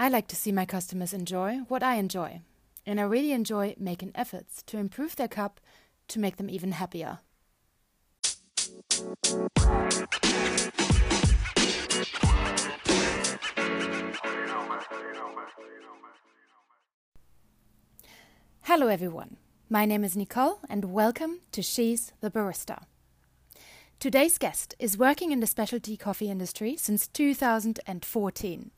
I like to see my customers enjoy what I enjoy, and I really enjoy making efforts to improve their cup to make them even happier. Hello, everyone. My name is Nicole, and welcome to She's the Barista. Today's guest is working in the specialty coffee industry since 2014.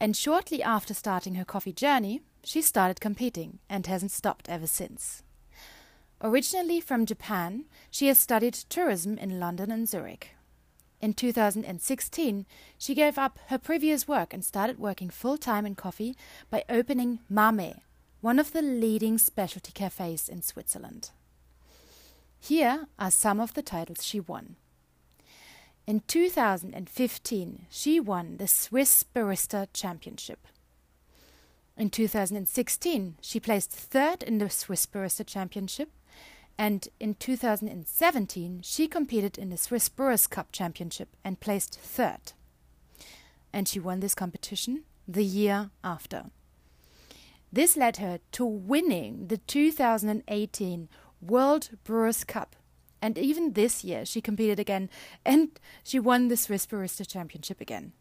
And shortly after starting her coffee journey, she started competing and hasn't stopped ever since. Originally from Japan, she has studied tourism in London and Zurich. In 2016, she gave up her previous work and started working full time in coffee by opening Mame, one of the leading specialty cafes in Switzerland. Here are some of the titles she won. In 2015, she won the Swiss Barista Championship. In 2016, she placed third in the Swiss Barista Championship, and in 2017, she competed in the Swiss Brewers Cup Championship and placed third. And she won this competition the year after. This led her to winning the 2018 World Brewers Cup and even this year, she competed again and she won the Swiss Barista Championship again.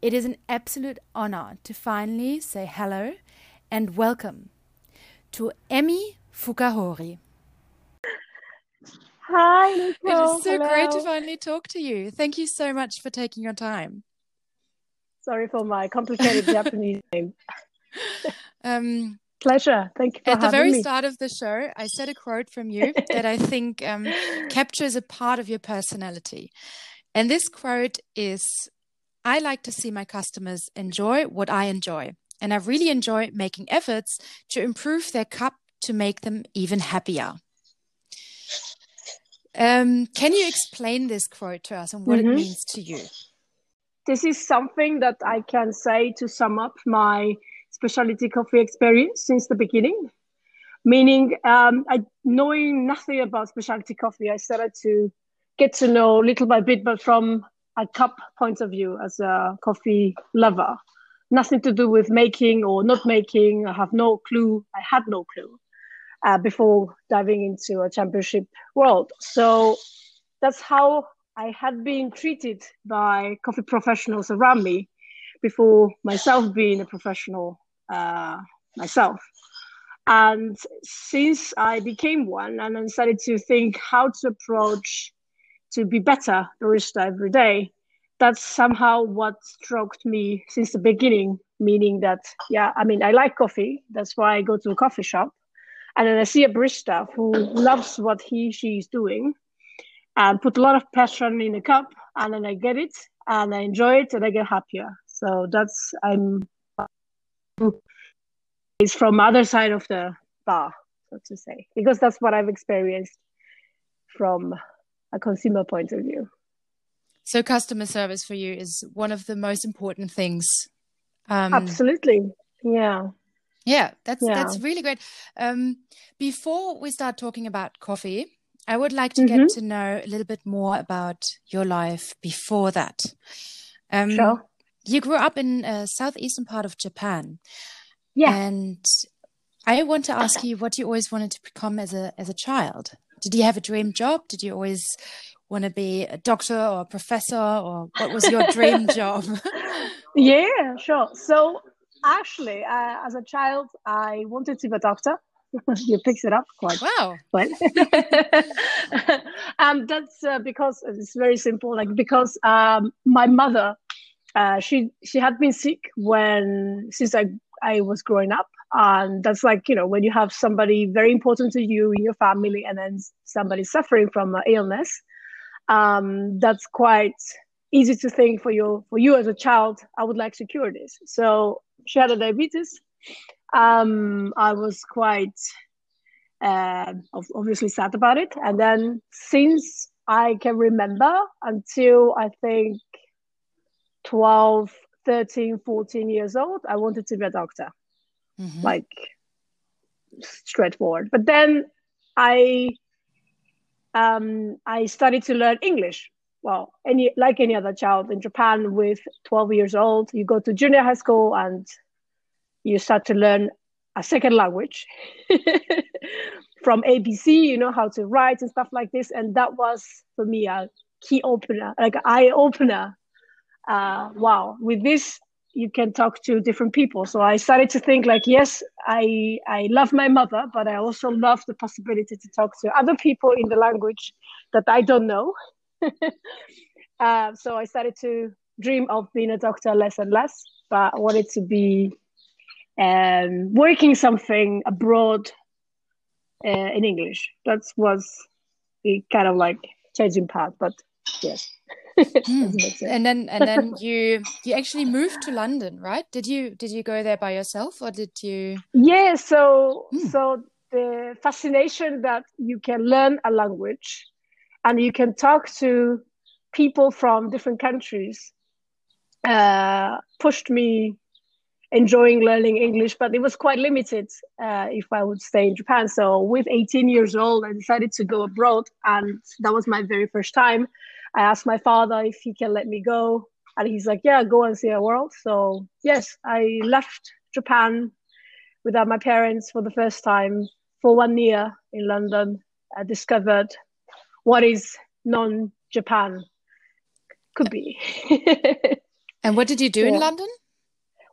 It is an absolute honor to finally say hello and welcome to Emi Fukahori. Hi, Nicole. It is so Hello. great to finally talk to you. Thank you so much for taking your time. Sorry for my complicated Japanese name. Um, Pleasure. Thank you for At the very me. start of the show, I said a quote from you that I think um, captures a part of your personality. And this quote is I like to see my customers enjoy what I enjoy. And I really enjoy making efforts to improve their cup to make them even happier. Um, can you explain this quote to us and what Mhm. it means to you? This is something that I can say to sum up my specialty coffee experience since the beginning. Meaning, um, I, knowing nothing about specialty coffee, I started to get to know little by bit, but from a cup point of view as a coffee lover. Nothing to do with making or not making. I have no clue. I had no clue uh, before diving into a championship world. So that's how I had been treated by coffee professionals around me before myself being a professional uh, myself. And since I became one and then started to think how to approach to be better barista every day, that's somehow what struck me since the beginning. Meaning that, yeah, I mean, I like coffee. That's why I go to a coffee shop. And then I see a barista who loves what he, she is doing and put a lot of passion in the cup. And then I get it and I enjoy it and I get happier. So that's, I'm, is from other side of the bar, so to say, because that's what I've experienced from a consumer point of view. So, customer service for you is one of the most important things. Um, Absolutely. Yeah. Yeah, that's Yeah. that's really great. Um, before we start talking about coffee, I would like to get Mhm. to know a little bit more about your life before that. Um, Sure. You grew up in a southeastern part of Japan, Yeah. and I want to ask you what you always wanted to become as a as a child. Did you have a dream job? Did you always want to be a doctor or a professor, or what was your dream job? Yeah, sure. So actually, uh, as a child, I wanted to be a doctor. you picked it up quite wow. well. um, that's uh, because it's very simple. Like because um, my mother, uh, she she had been sick when since I I was growing up, and that's like you know when you have somebody very important to you in your family, and then somebody suffering from an illness. Um, that's quite easy to think for you for you as a child. I would like to cure this. So she had a diabetes. Um, I was quite uh, obviously sad about it. And then since I can remember until I think 12, 13, 14 years old, I wanted to be a doctor, Mhm. like straightforward. But then I um, I started to learn English well, any like any other child in Japan with 12 years old, you go to junior high school and you start to learn a second language from ABC, you know, how to write and stuff like this. And that was for me a key opener, like eye opener. Uh, wow, with this, you can talk to different people. So I started to think like, yes, I I love my mother, but I also love the possibility to talk to other people in the language that I don't know. uh, so I started to dream of being a doctor less and less, but I wanted to be um, working something abroad uh, in English. That was the kind of like changing path, but yes. mm. and then and then you you actually moved to London, right? Did you did you go there by yourself or did you? Yeah, so mm. so the fascination that you can learn a language and you can talk to people from different countries uh, pushed me enjoying learning English, but it was quite limited uh, if I would stay in Japan. So, with 18 years old, I decided to go abroad, and that was my very first time. I asked my father if he can let me go, and he's like, "Yeah, go and see the world." So, yes, I left Japan without my parents for the first time for one year in London. I discovered what is non-Japan could be. and what did you do yeah. in London?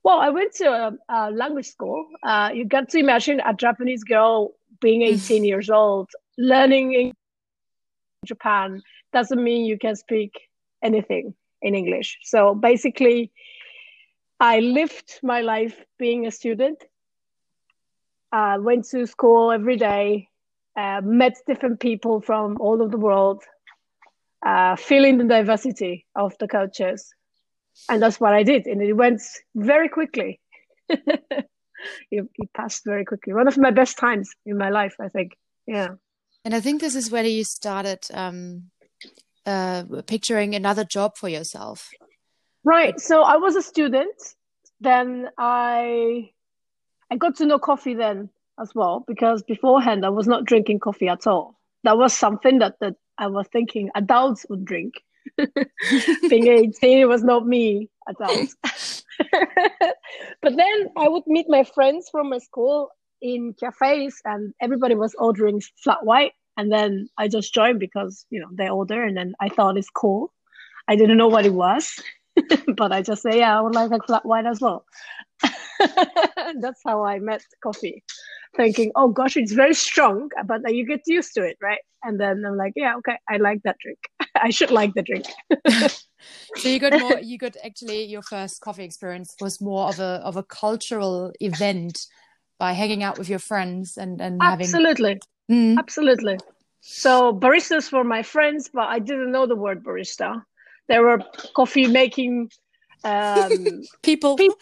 Well, I went to a, a language school. Uh, you got to imagine a Japanese girl being mm. 18 years old, learning in Japan doesn't mean you can speak anything in English. So basically, I lived my life being a student. Uh, went to school every day, uh, met different people from all over the world, uh, feeling the diversity of the cultures and that's what I did, and it went very quickly. it, it passed very quickly. One of my best times in my life, I think. Yeah. And I think this is where you started um, uh, picturing another job for yourself. Right. So I was a student. Then I I got to know coffee then as well because beforehand I was not drinking coffee at all. That was something that that I was thinking adults would drink. being 18 was not me adults. but then I would meet my friends from my school in cafes and everybody was ordering flat white. And then I just joined because, you know, they're older and then I thought it's cool. I didn't know what it was, but I just say, yeah, I would like a flat white as well. That's how I met coffee, thinking, oh gosh, it's very strong, but then you get used to it, right? And then I'm like, yeah, okay, I like that drink. I should like the drink. so you got more. You got actually your first coffee experience was more of a of a cultural event by hanging out with your friends and and absolutely, having... mm. absolutely. So baristas were my friends, but I didn't know the word barista. There were coffee making um, people, people,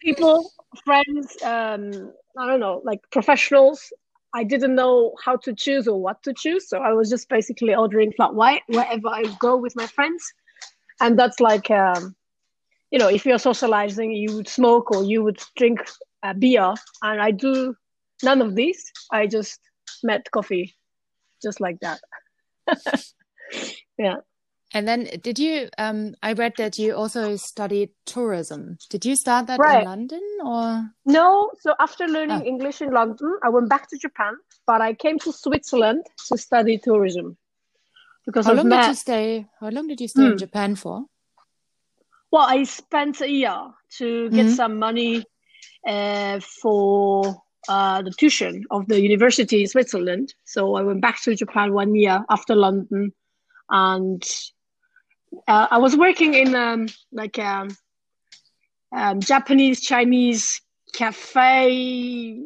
people, friends. Um, I don't know, like professionals I didn't know how to choose or what to choose. So I was just basically ordering flat white wherever I go with my friends. And that's like, um, you know, if you're socializing, you would smoke or you would drink a beer. And I do none of these. I just met coffee just like that. yeah. And then did you um I read that you also studied tourism. Did you start that right. in London or No, so after learning oh. English in London, I went back to Japan, but I came to Switzerland to study tourism. Because how long met... did you stay how long did you stay hmm. in Japan for? Well, I spent a year to get mm-hmm. some money uh, for uh, the tuition of the university in Switzerland. So I went back to Japan one year after London and uh, I was working in um, like a um, um, Japanese Chinese cafe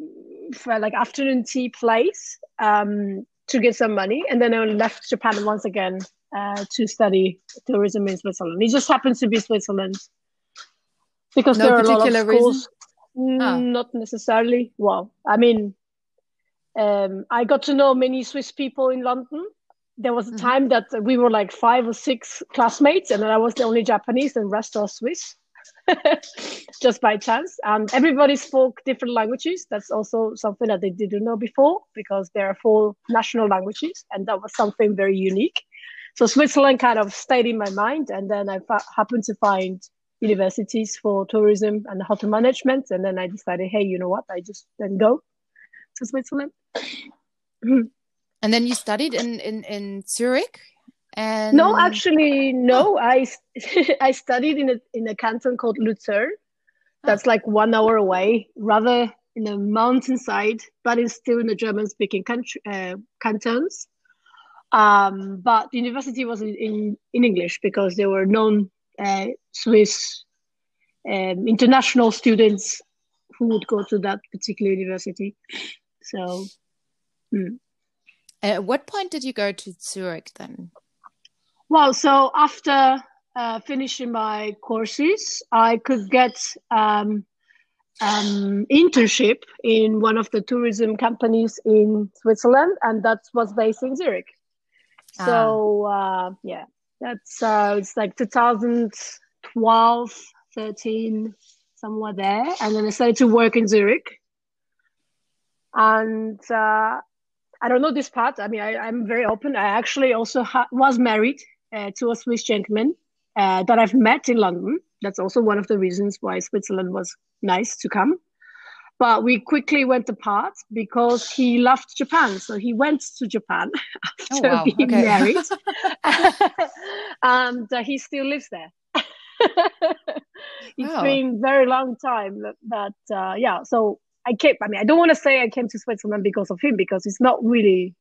for like afternoon tea place um, to get some money, and then I left Japan once again uh, to study tourism in Switzerland. It just happens to be Switzerland because no there are a lot of schools. Ah. Not necessarily. Well, I mean, um, I got to know many Swiss people in London there was a mm-hmm. time that we were like five or six classmates, and I was the only Japanese, and rest are Swiss, just by chance. And everybody spoke different languages. That's also something that they didn't know before because there are four national languages, and that was something very unique. so Switzerland kind of stayed in my mind, and then I fa- happened to find universities for tourism and hotel management, and then I decided, hey, you know what? I just then go to Switzerland. and then you studied in in in Zurich. And no, actually, no. I I studied in a in a canton called Luzern. That's like one hour away, rather in a mountainside, but it's still in the German speaking country uh, cantons. Um, but the university was in, in, in English because there were non uh, Swiss um, international students who would go to that particular university. So, hmm. at what point did you go to Zurich then? Well, so after uh, finishing my courses, I could get um, um, internship in one of the tourism companies in Switzerland, and that was based in Zurich. Ah. So uh, yeah, that's uh, it's like 2012, 13, somewhere there, and then I started to work in Zurich. And uh, I don't know this part. I mean, I, am very open. I actually also ha- was married uh, to a Swiss gentleman uh, that I've met in London. That's also one of the reasons why Switzerland was nice to come. But we quickly went apart because he loved Japan. So he went to Japan after oh, wow. being okay. married. and uh, he still lives there. it's oh. been very long time that, uh, yeah. So I came, I mean, I don't want to say I came to Switzerland because of him because it's not really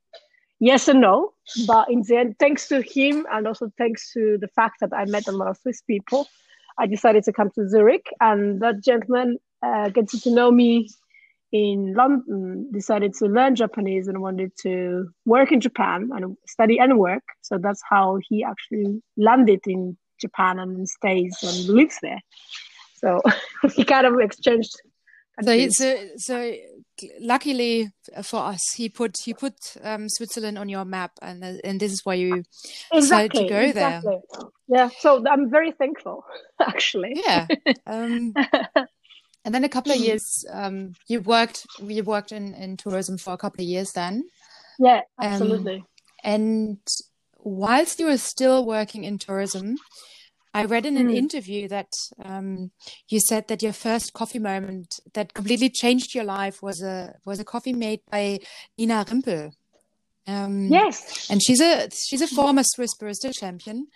yes and no. But in the end, thanks to him and also thanks to the fact that I met a lot of Swiss people, I decided to come to Zurich. And that gentleman uh, getting to know me in London, decided to learn Japanese and wanted to work in Japan and study and work. So that's how he actually landed in Japan and stays and lives there. So he kind of exchanged. So, so, so luckily for us, he put he put um, Switzerland on your map, and uh, and this is why you exactly, decided to go exactly. there. Yeah, so I'm very thankful, actually. Yeah. Um, and then a couple of years, um, you worked you worked in in tourism for a couple of years. Then. Yeah, um, absolutely. and whilst you were still working in tourism, I read in an mm. interview that um, you said that your first coffee moment that completely changed your life was a was a coffee made by Nina Rimpel. Um, yes, and she's a she's a former Swiss barista champion,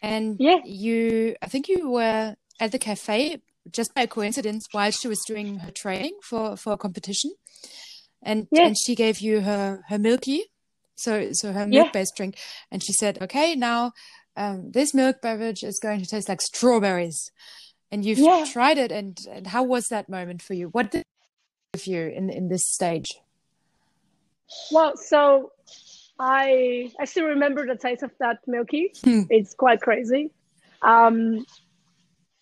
and yeah. you I think you were at the cafe just by coincidence while she was doing her training for for a competition, and and she gave you her her milky, so so her milk based yeah. drink, and she said, okay, now um, this milk beverage is going to taste like strawberries. And you've yeah. tried it. And, and how was that moment for you? What did of you in in this stage? Well so i i still remember the taste of that milky hmm. it's quite crazy. Um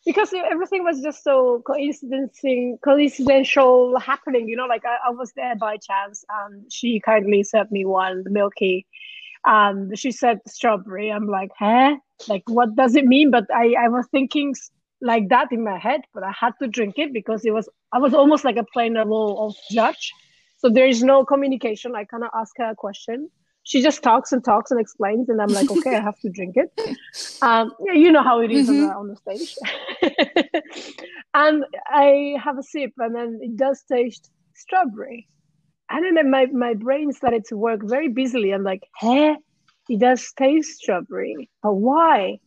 because everything was just so coincidencing coincidental happening you know like I, I was there by chance and she kindly served me one milky and um, she said strawberry. I'm like, huh? Like, what does it mean? But I, I was thinking like that in my head, but I had to drink it because it was, I was almost like a plain role of judge. So there is no communication. I cannot ask her a question. She just talks and talks and explains, and I'm like, okay, I have to drink it. Um, yeah, you know how it is mm-hmm. on, the, on the stage. and I have a sip, and then it does taste strawberry. I don't know, my, my brain started to work very busily. I'm like, huh? It does taste strawberry. But why?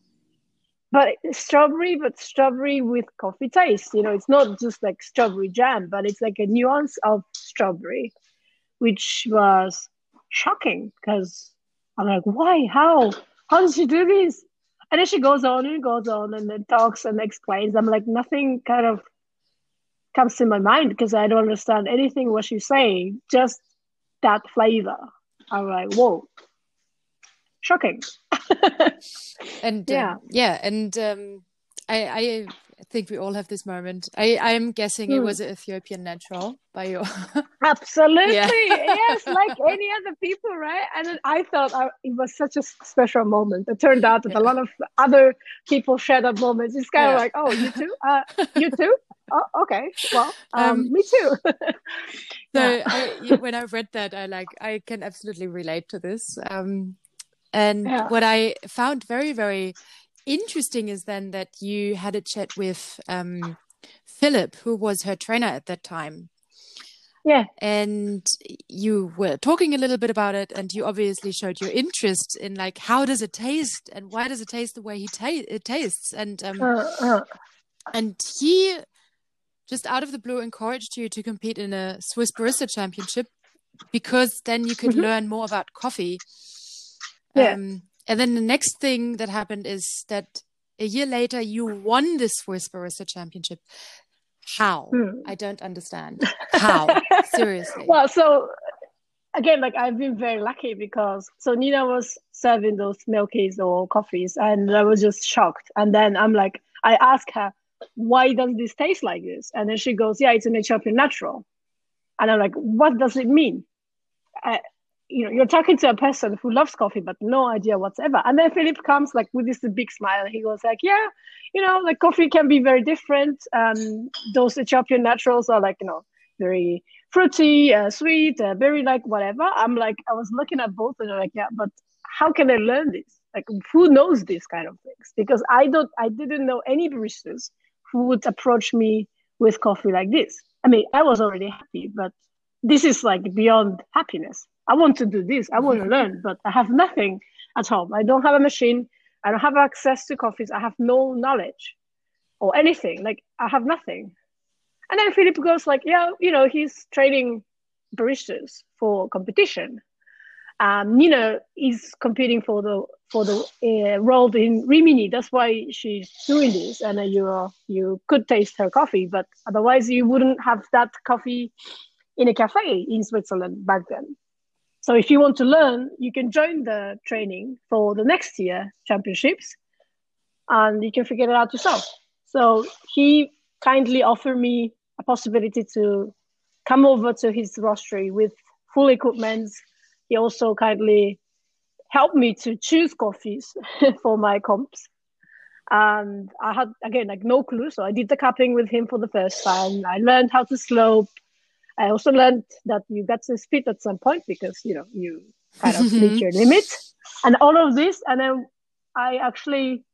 But strawberry, but strawberry with coffee taste. You know, it's not just like strawberry jam, but it's like a nuance of strawberry, which was shocking because I'm like, why? How? How does she do this? And then she goes on and goes on and then talks and explains. I'm like, nothing kind of comes to my mind because I don't understand anything what she's saying, just that flavor. I'm like, whoa, shocking. and yeah, um, yeah, and um, I, I think we all have this moment. I, I'm guessing mm. it hmm. was an Ethiopian natural by your. Absolutely, yes, like any other people, right? And I thought I, it was such a special moment. It turned out that yeah. a lot of other people share that moment. It's kind yeah. of like, oh, you too, uh, you too. oh, okay. Well, um, um, me too. so I, when I read that, I like I can absolutely relate to this. Um, And yeah. what I found very, very interesting is then that you had a chat with um, Philip, who was her trainer at that time. Yeah. And you were talking a little bit about it, and you obviously showed your interest in like how does it taste and why does it taste the way he ta- it tastes, and um, uh, uh. and he just out of the blue encouraged you to compete in a Swiss Barista Championship because then you could mm-hmm. learn more about coffee. Yeah. Um, and then the next thing that happened is that a year later you won the Swiss Barista Championship. How? Hmm. I don't understand. How? Seriously. Well, so again, like I've been very lucky because so Nina was serving those milkies or coffees, and I was just shocked. And then I'm like, I asked her, why does this taste like this? And then she goes, yeah, it's an Ethiopian natural. And I'm like, what does it mean? Uh, you know, you're talking to a person who loves coffee, but no idea whatsoever. And then Philip comes like with this big smile. He goes like, yeah, you know, like coffee can be very different. Um, those Ethiopian naturals are like, you know, very fruity, uh, sweet, uh, very like whatever. I'm like, I was looking at both and I'm like, yeah, but how can I learn this? Like, who knows these kind of things? Because I don't, I didn't know any baristas who would approach me with coffee like this. I mean, I was already happy, but this is like beyond happiness. I want to do this. I want to learn, but I have nothing at home. I don't have a machine. I don't have access to coffees. I have no knowledge or anything. Like I have nothing. And then Philip goes like, yeah, you know, he's training baristas for competition. Um, Nina is competing for the for the uh, role in Rimini. That's why she's doing this, and uh, you you could taste her coffee, but otherwise you wouldn't have that coffee in a cafe in Switzerland back then. So if you want to learn, you can join the training for the next year championships, and you can figure it out yourself. So he kindly offered me a possibility to come over to his roastery with full equipment he also kindly helped me to choose coffees for my comps. And I had again like no clue, so I did the cupping with him for the first time. I learned how to slope. I also learned that you got to spit at some point because you know you kind of reach your limit, and all of this. And then I actually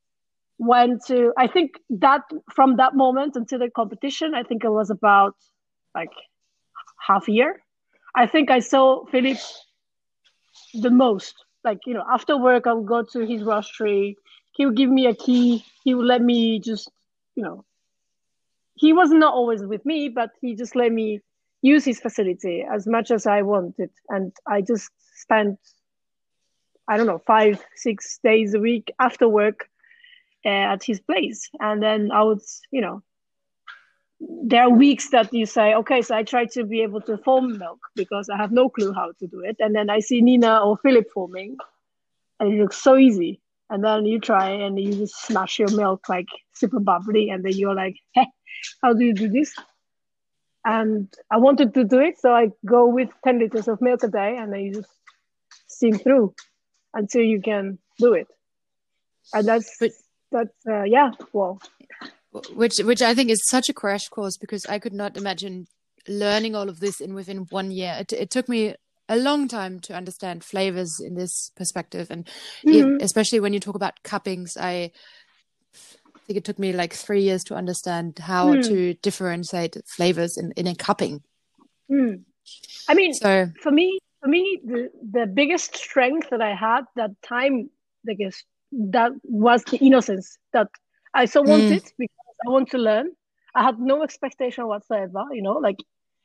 went to I think that from that moment until the competition, I think it was about like half a year. I think I saw Philip the most. Like, you know, after work, I would go to his roastery. He would give me a key. He would let me just, you know, he was not always with me, but he just let me use his facility as much as I wanted. And I just spent, I don't know, five, six days a week after work uh, at his place. And then I would, you know, there are weeks that you say, okay, so I try to be able to foam milk because I have no clue how to do it. And then I see Nina or Philip foaming and it looks so easy. And then you try and you just smash your milk like super bubbly. And then you're like, hey, how do you do this? And I wanted to do it. So I go with 10 liters of milk a day and then you just steam through until you can do it. And that's, but, that's, uh, yeah, well, which which I think is such a crash course because I could not imagine learning all of this in within one year. It, it took me a long time to understand flavors in this perspective, and mm-hmm. it, especially when you talk about cuppings, I think it took me like three years to understand how mm. to differentiate flavors in in a cupping. Mm. I mean, so for me, for me, the the biggest strength that I had that time, I guess, that was the innocence that I so wanted mm. because I want to learn. I had no expectation whatsoever, you know, like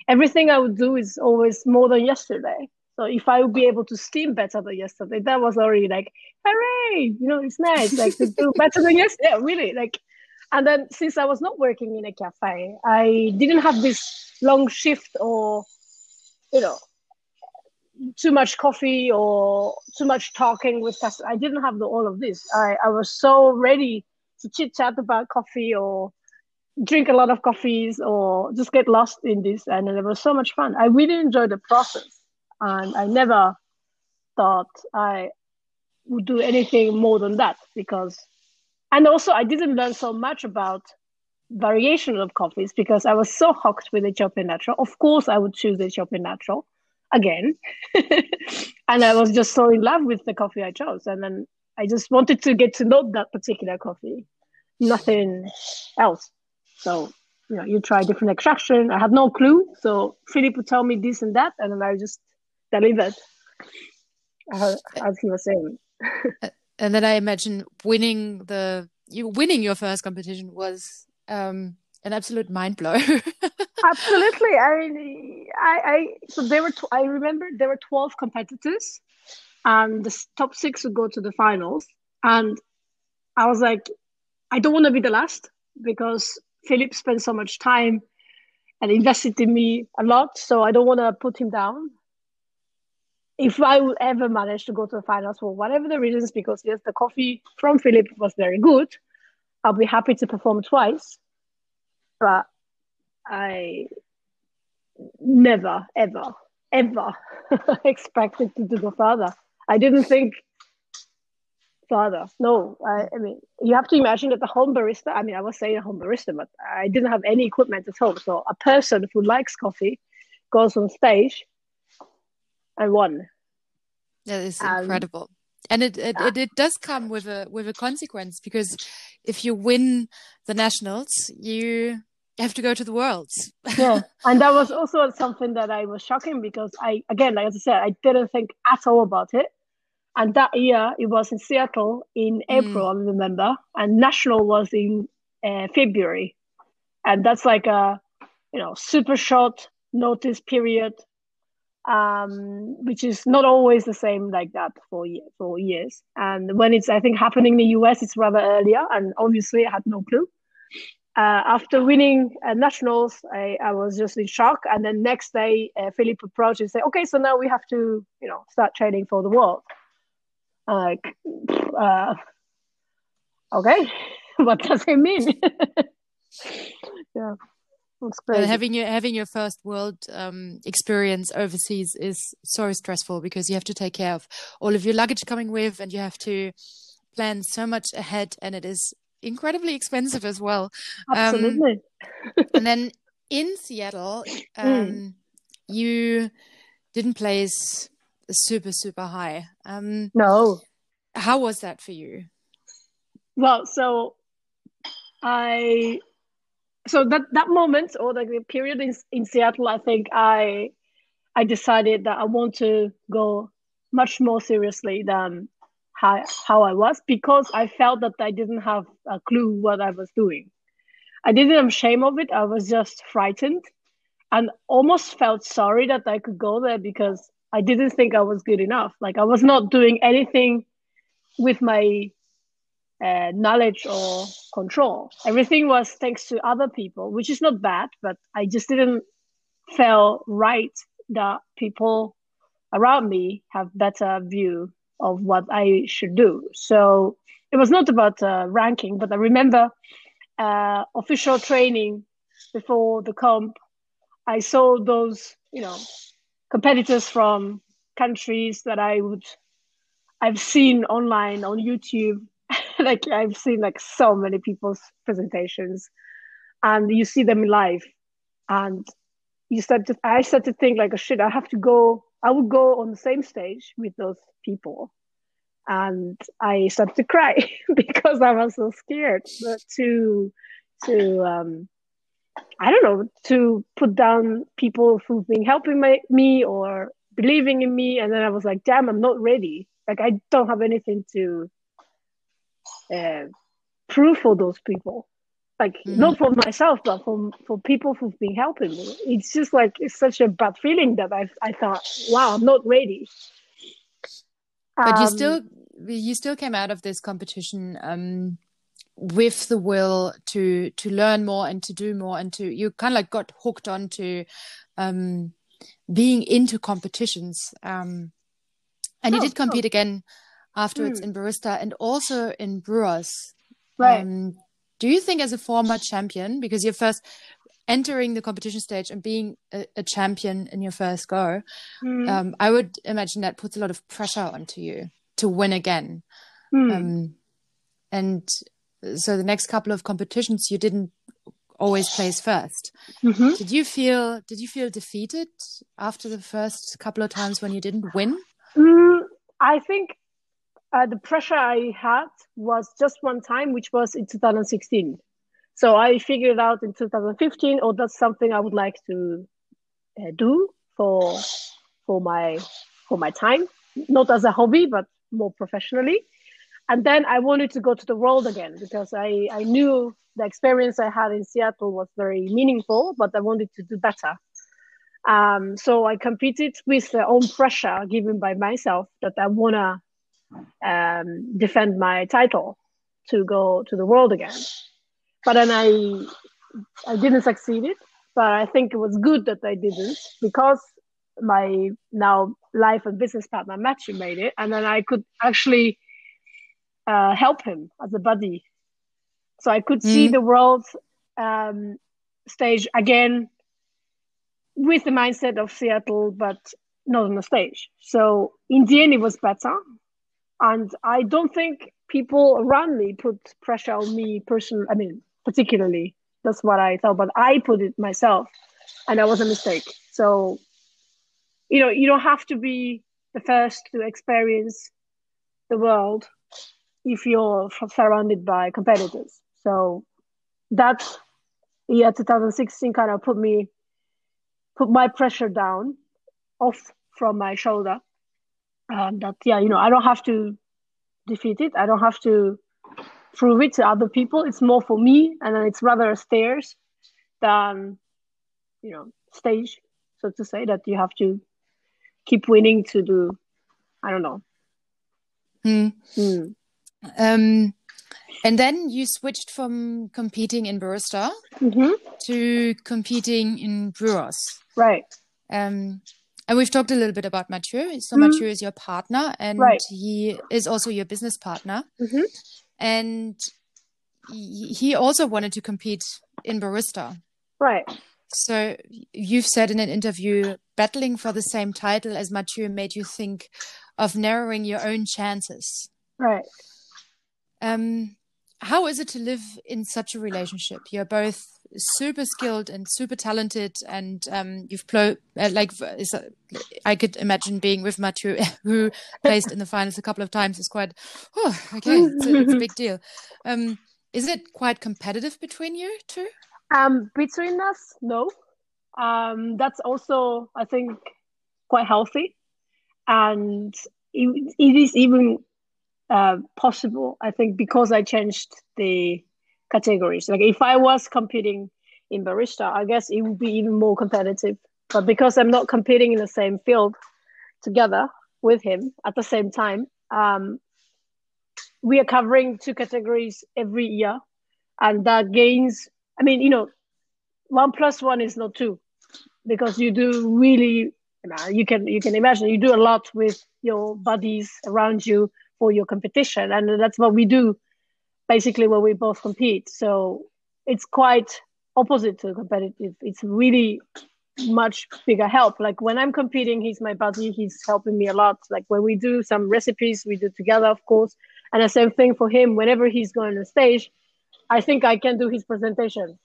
everything I would do is always more than yesterday. So if I would be able to steam better than yesterday, that was already like, hooray, you know, it's nice, like to do better than yesterday. Yeah, really. Like, and then since I was not working in a cafe, I didn't have this long shift or, you know, too much coffee or too much talking with customers. I didn't have the, all of this. I, I was so ready to chit chat about coffee or drink a lot of coffees or just get lost in this. And it was so much fun. I really enjoyed the process. And I never thought I would do anything more than that because, and also I didn't learn so much about variation of coffees because I was so hooked with the Ethiopian natural. Of course, I would choose the Ethiopian natural again. and I was just so in love with the coffee I chose, and then I just wanted to get to know that particular coffee, nothing else. So you know, you try different extraction. I had no clue, so Philip would tell me this and that, and then I just delivered as, as he was saying. and then I imagine winning the you winning your first competition was um, an absolute mind blow. Absolutely. I, I, I, so there were, I remember there were 12 competitors and the top six would go to the finals. And I was like, I don't want to be the last because Philip spent so much time and invested in me a lot. So I don't want to put him down. If I would ever manage to go to the finals for whatever the reasons, because yes, the coffee from Philip was very good, I'll be happy to perform twice. But I never, ever, ever expected to do go further. I didn't think further. No, I, I, mean, you have to imagine that the home barista, I mean, I was saying a home barista, but I didn't have any equipment at home. So a person who likes coffee goes on stage and won. That is um, incredible. And it, it, it, it does come with a with a consequence because if you win the nationals, you have to go to the worlds. yeah, and that was also something that I was shocking because I, again, like as I said, I didn't think at all about it. And that year, it was in Seattle in hmm. April, mm. I remember, and national was in uh, February, and that's like a, you know, super short notice period, um, which is not always the same like that for for years. And when it's, I think, happening in the US, it's rather earlier, and obviously I had no clue uh, after winning uh, nationals, I, I was just in shock. And then next day, uh, Philip approached and said, "Okay, so now we have to, you know, start training for the world." like, uh, okay, what does it mean? yeah, having your having your first world um, experience overseas is so stressful because you have to take care of all of your luggage coming with, and you have to plan so much ahead, and it is incredibly expensive as well. Um, Absolutely. Um, and then in Seattle, hmm. um, mm. you didn't place super super high. Um, no. How was that for you? Well, so I so that that moment or the period in in Seattle, I think I I decided that I want to go much more seriously than how, how I was because I felt that I didn't have a clue what I was doing. I didn't have shame of it. I was just frightened and almost felt sorry that I could go there because I didn't think I was good enough. Like I was not doing anything with my uh, knowledge or control. Everything was thanks to other people, which is not bad, but I just didn't feel right that people around me have better view of what I should do. So it was not about uh, ranking, but I remember uh, official training before the comp. I saw those, you know, competitors from countries that I would, I've seen online on YouTube. like I've seen like so many people's presentations, and you see them live, and you start to. I start to think like, oh, shit, I have to go I would go on the same stage with those people and I started to cry because I was so scared to to um, I don't know to put down people who've been helping my, me or believing in me, and then I was like, damn, I'm not ready. Like I don't have anything to uh, prove for those people. Like mm. not for myself, but for for people who've been helping me. It's just like it's such a bad feeling that I I thought, wow, I'm not ready. But um, you still you still came out of this competition um, with the will to to learn more and to do more and to you kind of like got hooked onto um, being into competitions. Um, and oh, you did compete oh. again afterwards mm. in barista and also in brewers. Right. Um, do you think, as a former champion, because you're first entering the competition stage and being a, a champion in your first go, mm. um, I would imagine that puts a lot of pressure onto you to win again. Mm. Um, and so the next couple of competitions, you didn't always place 1st mm-hmm. Did you feel did you feel defeated after the first couple of times when you didn't win? Mm, I think uh, the pressure I had was just one time, which was in 2016. So I figured out in 2015, oh, that's something I would like to uh, do for for my for my time, not as a hobby, but more professionally. And then I wanted to go to the world again because I, I knew the experience I had in Seattle was very meaningful, but I wanted to do better. Um, so I competed with the own pressure given by myself that I wanna um, defend my title to go to the world again. But then I I didn't succeed it. But I think it was good that I didn't because my now life and business partner Mathieu made it, and then I could actually uh, help him as a buddy. So I could mm. see the world um, stage again with the mindset of Seattle, but not on the stage. So in the end, it was better. And I don't think people around me put pressure on me personally. I mean, particularly, that's what I thought, but I put it myself, and that was a mistake. So, you know, you don't have to be the first to experience the world if you're surrounded by competitors. So that year 2016 kind of put me put my pressure down off from my shoulder um, that yeah you know i don't have to defeat it i don't have to prove it to other people it's more for me and then it's rather stairs than you know stage so to say that you have to keep winning to do i don't know hmm. Hmm. Um, and then you switched from competing in barista mm-hmm. to competing in brewers right um, and we've talked a little bit about Mathieu. So mm-hmm. Mathieu is your partner, and right. he is also your business partner. Mm-hmm. And he also wanted to compete in barista. Right. So you've said in an interview, battling for the same title as Mathieu made you think of narrowing your own chances. Right. Um, how is it to live in such a relationship? You're both super skilled and super talented, and um, you've played uh, like is, uh, I could imagine being with Mathieu, who placed in the finals a couple of times, is quite oh, okay. It's a, it's a big deal. Um, is it quite competitive between you two? Um, between us, no. Um, that's also, I think, quite healthy, and it, it is even uh, possible. I think because I changed the categories. Like if I was competing in barista, I guess it would be even more competitive. But because I'm not competing in the same field together with him at the same time, um, we are covering two categories every year, and that gains. I mean, you know, one plus one is not two, because you do really. You can you can imagine you do a lot with your buddies around you for your competition, and that's what we do basically where we both compete. So it's quite opposite to competitive. It's really much bigger help. Like when I'm competing, he's my buddy. He's helping me a lot. Like when we do some recipes, we do together, of course. And the same thing for him. Whenever he's going on stage, I think I can do his presentation.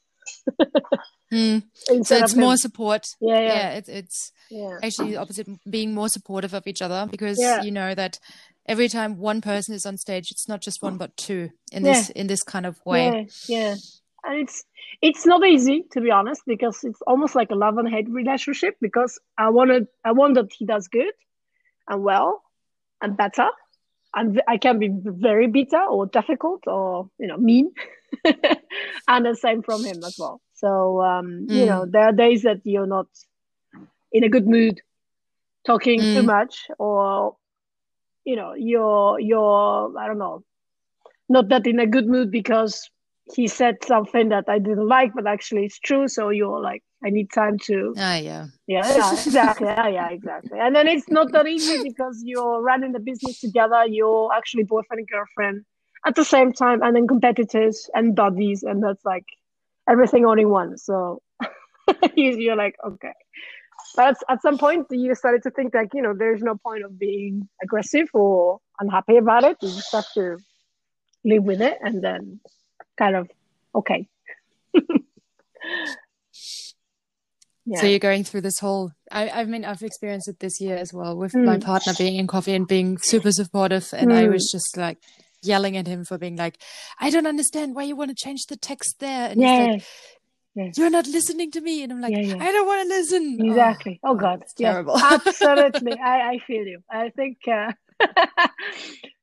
mm. So it's more support. Yeah, yeah. yeah it's it's yeah. actually the opposite, being more supportive of each other because yeah. you know that every time one person is on stage, it's not just one but two in this in this kind of way. Yeah, yeah. And it's it's not easy to be honest because it's almost like a love and hate relationship because I wanted I want that he does good and well and better and I can be very bitter or difficult or you know mean, and the same from him as well. So um, mm. you know there are days that you're not in a good mood, talking mm. too much, or you know you're you're I don't know, not that in a good mood because he said something that I didn't like, but actually it's true. So you're like, I need time to. Ah, yeah. Yeah, yeah, exactly. yeah, yeah, exactly. And then it's not that easy because you're running the business together. You're actually boyfriend and girlfriend at the same time, and then competitors and buddies, and that's like everything all in one. So you're like, okay. But at some point, you started to think like, you know, there's no point of being aggressive or unhappy about it. You just have to live with it, and then kind of okay. Yeah. So you're going through this whole. I, I mean, I've experienced it this year as well with mm. my partner being in coffee and being super supportive, and mm. I was just like yelling at him for being like, "I don't understand why you want to change the text there," and yeah. he's like, Yes. You're not listening to me. And I'm like, yeah, yeah. I don't want to listen. Exactly. Oh, oh God. It's terrible. Absolutely. I, I feel you. I think, uh,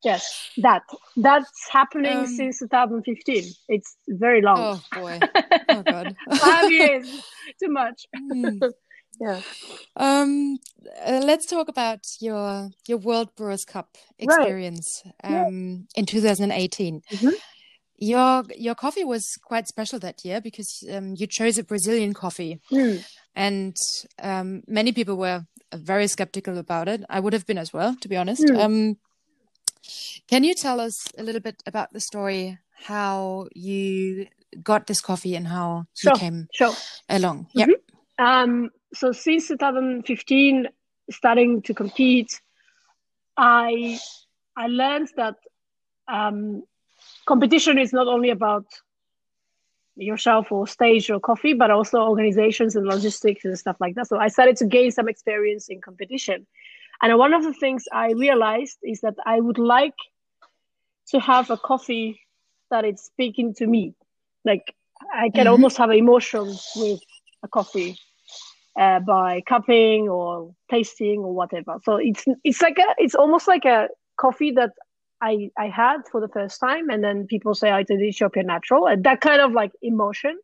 yes, that that's happening um, since 2015. It's very long. Oh, boy. Oh, God. Five years. Too much. Mm. yeah. Um, uh, let's talk about your your World Brewers Cup experience right. um, yeah. in 2018. Mm-hmm. Your your coffee was quite special that year because um, you chose a Brazilian coffee, mm. and um, many people were very skeptical about it. I would have been as well, to be honest. Mm. Um, can you tell us a little bit about the story, how you got this coffee and how sure, you came sure. along? Mm-hmm. Yeah. Um, so since 2015, starting to compete, I I learned that um, competition is not only about yourself or stage or coffee, but also organizations and logistics and stuff like that. So I started to gain some experience in competition. And one of the things I realized is that I would like to have a coffee that is speaking to me. Like I can mm-hmm. almost have emotions with a coffee uh, by cupping or tasting or whatever. So it's it's like a it's almost like a coffee that I, I had for the first time, and then people say I did Ethiopian natural, and that kind of like emotion.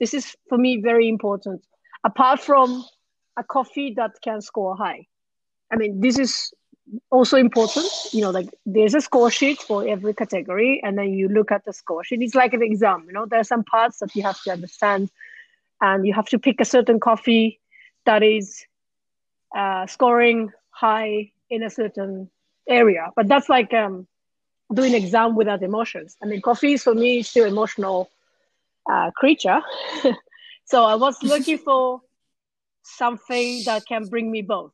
This is for me very important. Apart from a coffee that can score high, I mean this is also important. You know, like there's a score sheet for every category, and then you look at the score sheet. It's like an exam. You know, there are some parts that you have to understand, and you have to pick a certain coffee that is uh, scoring high in a certain area. But that's like um, doing exam without emotions. I mean, coffee is for me still emotional uh, creature. so I was looking for something that can bring me both.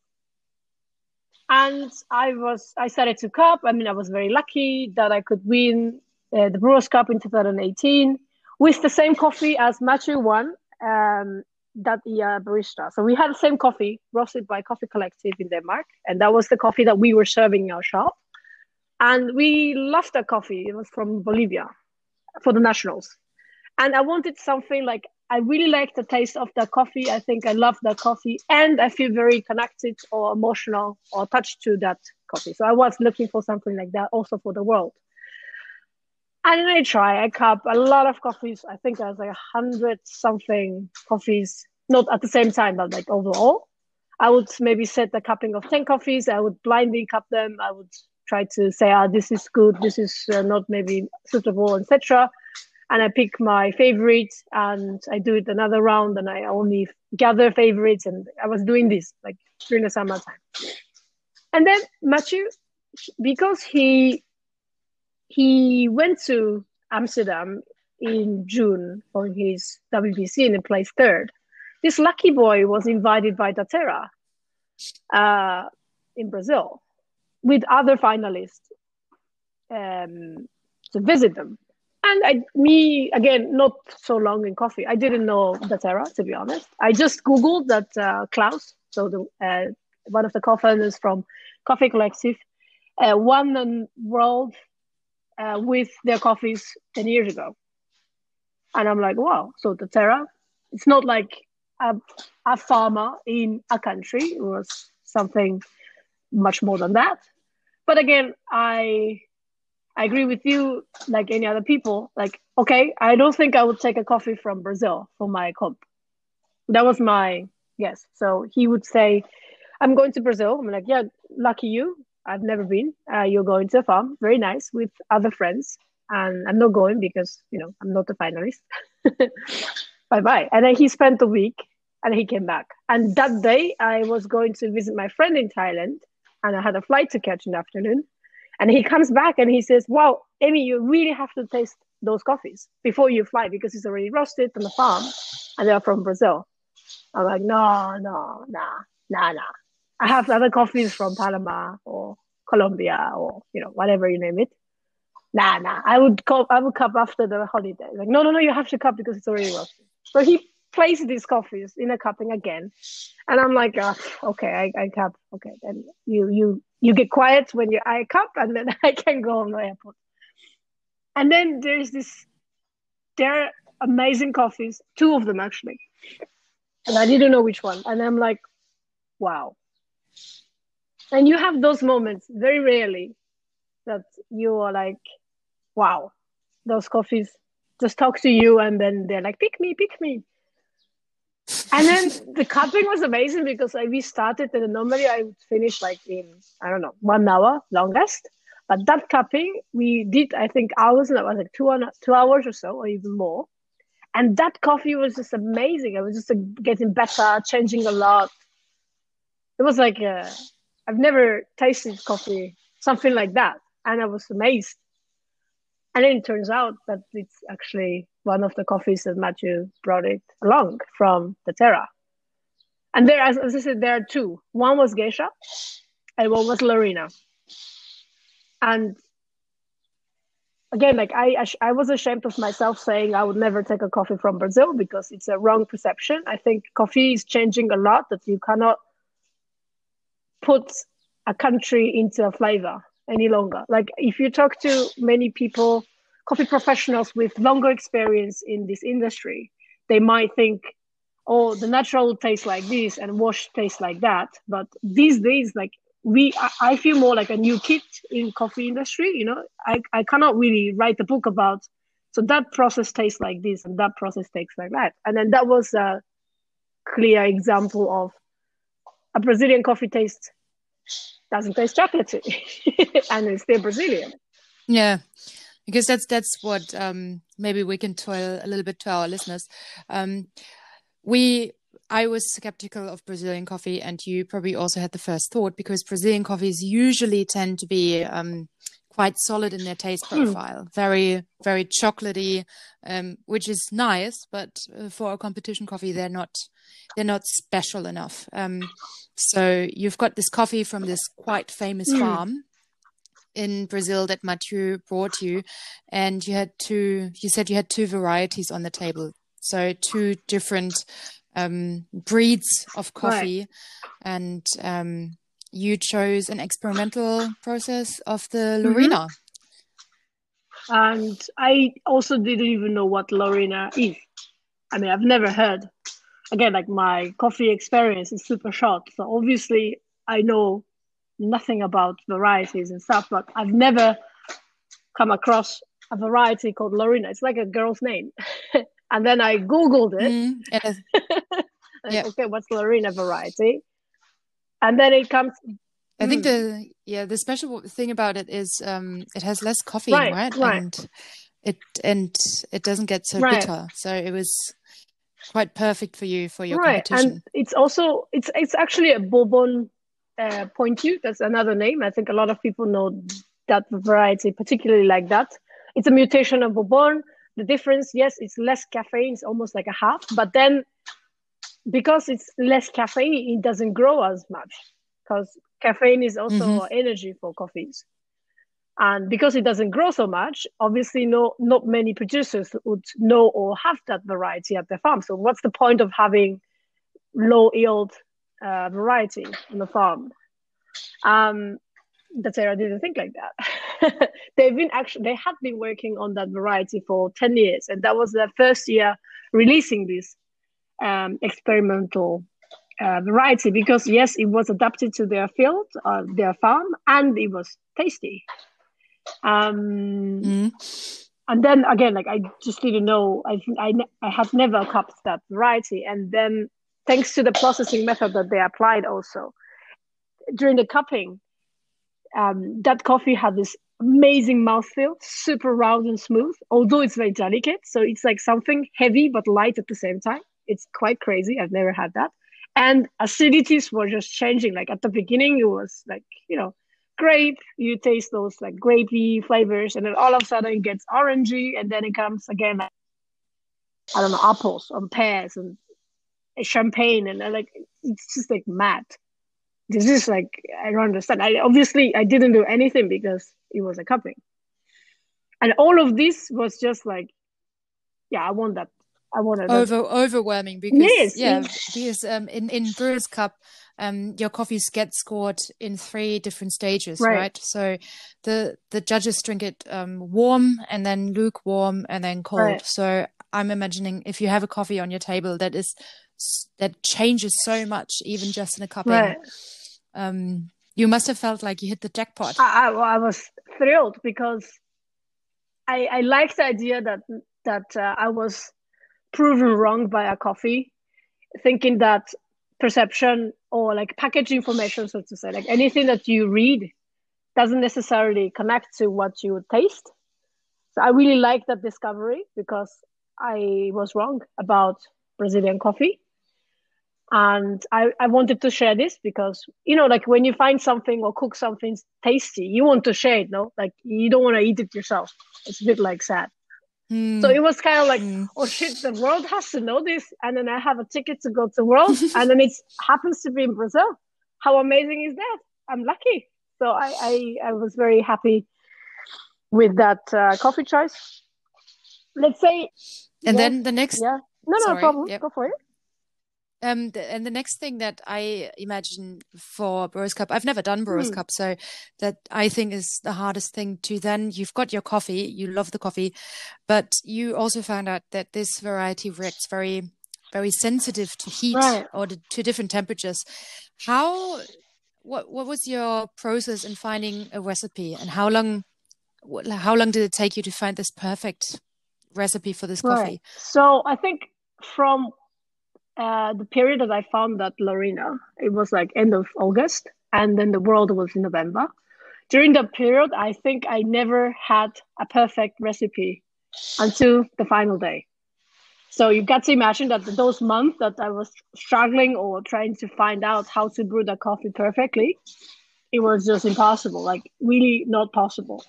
And I was, I started to cup. I mean, I was very lucky that I could win uh, the Brewers Cup in 2018 with the same coffee as Mathieu won um, that year barista. So we had the same coffee roasted by Coffee Collective in Denmark, and that was the coffee that we were serving in our shop and we loved that coffee. It was from Bolivia for the nationals, and I wanted something like I really like the taste of the coffee. I think I love the coffee, and I feel very connected or emotional or touched to that coffee. So I was looking for something like that also for the world. And I try. I cup a lot of coffees. I think I was like a hundred something coffees, not at the same time, but like overall. I would maybe set a cupping of 10 coffees. I would blindly cup them. I would try to say, ah, this is good, this is uh, not maybe suitable, etc. And I pick my favorites and I do it another round and I only gather favorites. And I was doing this like during the summertime. And then Mathieu, because he he went to Amsterdam in June for his WBC and he placed third. This lucky boy was invited by Daterra uh, in Brazil with other finalists um, to visit them. And I, me again, not so long in coffee. I didn't know Daterra to be honest. I just googled that uh, Klaus, so the uh, one of the co-founders from Coffee Collective, uh, won the world uh, with their coffees ten years ago. And I'm like, wow. So Daterra, it's not like a, a farmer in a country. It was something much more than that but again, I I agree with you, like any other people. Like, okay, I don't think I would take a coffee from Brazil for my comp. That was my guess. So he would say, I'm going to Brazil. I'm like, yeah, lucky you. I've never been. Uh, you're going to a farm, very nice, with other friends. And I'm not going because, you know, I'm not a finalist. bye bye. And then he spent a week and he came back. And that day I was going to visit my friend in Thailand and I had a flight to catch in the afternoon. And he comes back and he says, Wow, Emi, you really have to taste those coffees before you fly because it's already roasted from the farm and they're from Brazil. I'm like, No, no, nah, nah, nah. I have other coffees from Panama or Colombia or, you know, whatever you name it. Nah, nah. I would cup, I would cup after the holiday. Like, no, no, no, you have to cup because it's already roasted. So he place these coffees in a cupping again. And I'm like, oh, okay, I, I cup. Okay, then you you you get quiet when you I cup, and then I can go on the airport. And then there's this, there are amazing coffees, two of them actually, and I didn't know which one. And I'm like, wow. And you have those moments very rarely that you are like, wow, those coffees just talk to you and then they're like, pick me, pick me. And then the cupping was amazing because we started and normally I would finish like in, I don't know, one hour longest. But that cupping, we did, I think, hours and it was like two, two hours or so, or even more. And that coffee was just amazing. It was just getting better, changing a lot. It was like, i I've never tasted coffee, something like that. And I was amazed. And then it turns out that it's actually one of the coffees that Mathieu brought it along from Daterra. And there, as, as I said, there are two. One was Geisha, and one was Laurina. And again, like I, I was ashamed of myself saying I would never take a coffee from Brazil because it's a wrong perception. I think coffee is changing a lot. That you cannot put a country into a flavor any longer. Like if you talk to many people, coffee professionals with longer experience in this industry, they might think, oh, the natural tastes like this and wash tastes like that. But these days, like we, I feel more like a new kid in coffee industry. You know, I, I cannot really write a book about. So that process tastes like this and that process tastes like that. And then that was a clear example of a Brazilian coffee taste doesn't taste chocolatey and it's still Brazilian. Yeah. Because that's that's what um, maybe we can tell a little bit to our listeners. Um, we I was skeptical of Brazilian coffee, and you probably also had the first thought because Brazilian coffees usually tend to be um, quite solid in their taste hmm. profile, very very chocolatey, um, which is nice. But uh, for a competition coffee, they're not they're not special enough. Um, so you've got this coffee from this quite famous mm. farm in Brazil that Mathieu brought you, and you had two. You said you had two varieties on the table, so two different um, breeds of coffee, right. and um, you chose an experimental process of the mm-hmm. Laurina. Mm-hmm. And I also didn't even know what Laurina is. I mean, I've never heard again, like my coffee experience is super short. So obviously, I know nothing about varieties and stuff, but I've never come across a variety called Laurina. It's like a girl's name. and then I Googled it. Mm, yeah. Okay, what's Laurina variety? And then it comes. I think mm. the yeah the special thing about it is um it has less coffee, right? right? right. And it and it doesn't get so right. bitter. So it was quite perfect for you for your right. competition. And it's also it's it's actually a Bourbon uh, Pointu. That's another name. I think a lot of people know that variety, particularly like that. It's a mutation of Bourbon. The difference, yes, it's less caffeine. It's almost like a half, but then because it's less caffeine, it doesn't grow as much because caffeine is also mm-hmm. energy for coffees. And because it doesn't grow so much, obviously, no, not many producers would know or have that variety at their farm. So, what's the point of having low yield uh, variety on the farm? Um, Daterra didn't think like that. They've been actually they have been working on that variety for ten years, and that was their first year releasing this um, experimental uh, variety because yes, it was adapted to their field, uh, their farm, and it was tasty. Um, mm. And then again, like I just didn't know. I I I have never cupped that variety, and then thanks to the processing method that they applied, also during the cupping, um, that coffee had this amazing mouthfeel, super round and smooth. Although it's very delicate, so it's like something heavy but light at the same time. It's quite crazy. I've never had that. And acidities were just changing. Like at the beginning, it was like you know grape, you taste those like grapey flavors, and then all of a sudden it gets orangey, and then it comes again, like, I don't know, apples and pears and champagne, and like it's just like mad. This is like I don't understand. I obviously I didn't do anything because it was a cupping, and all of this was just like, yeah, I want that I wanted over overwhelming because yes, yeah, because um, in in Brewers Cup, um, your coffees get scored in three different stages, right? right? So the the judges drink it um, warm and then lukewarm and then cold. Right. So I'm imagining if you have a coffee on your table that is that changes so much, even just in a cupping. Right. Um, you must have felt like you hit the jackpot. I, I, I was thrilled because I, I like the idea that that uh, I was proven wrong by a coffee, thinking that perception or like package information, so to say, like anything that you read doesn't necessarily connect to what you taste. So I really like that discovery because I was wrong about Brazilian coffee. And I, I wanted to share this because, you know, like when you find something or cook something tasty, you want to share it, no? Like you don't want to eat it yourself. It's a bit like sad. Mm. So it was kind of like, mm. oh shit, the world has to know this. And then I have a ticket to go to the world. and then it happens to be in Brazil. How amazing is that? I'm lucky. So I, I, I was very happy with that uh, coffee choice. Let's say. And yeah, then the next. Yeah. No, no, Sorry. problem. Yep. Go for it. Um, the, and the next thing that I imagine for Brewers Cup, I've never done Brewers mm. Cup, so that I think is the hardest thing to then you've got your coffee, you love the coffee, but you also found out that this variety reacts very, very sensitive to heat right. or to, to different temperatures. How, what, what was your process in finding a recipe and how long, how long did it take you to find this perfect recipe for this right. coffee? So I think from uh, the period that I found that Laurina, it was like end of August, and then the world was in November. During that period, I think I never had a perfect recipe until the final day. So you've got to imagine that those months that I was struggling or trying to find out how to brew the coffee perfectly, it was just impossible, like really not possible.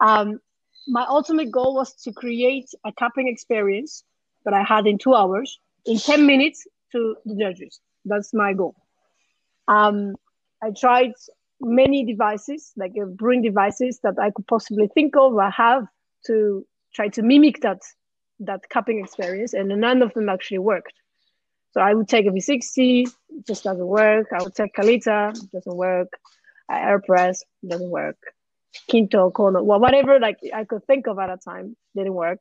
Um, my ultimate goal was to create a cupping experience that I had in two hours in 10 minutes to the judges. That's my goal. Um, I tried many devices, like uh, brewing devices that I could possibly think of or have to try to mimic that that cupping experience, and none of them actually worked. So I would take a V60, just doesn't work. I would take Kalita, doesn't work. Aeropress, doesn't work. Kinto, Kono, well, whatever like I could think of at a time didn't work.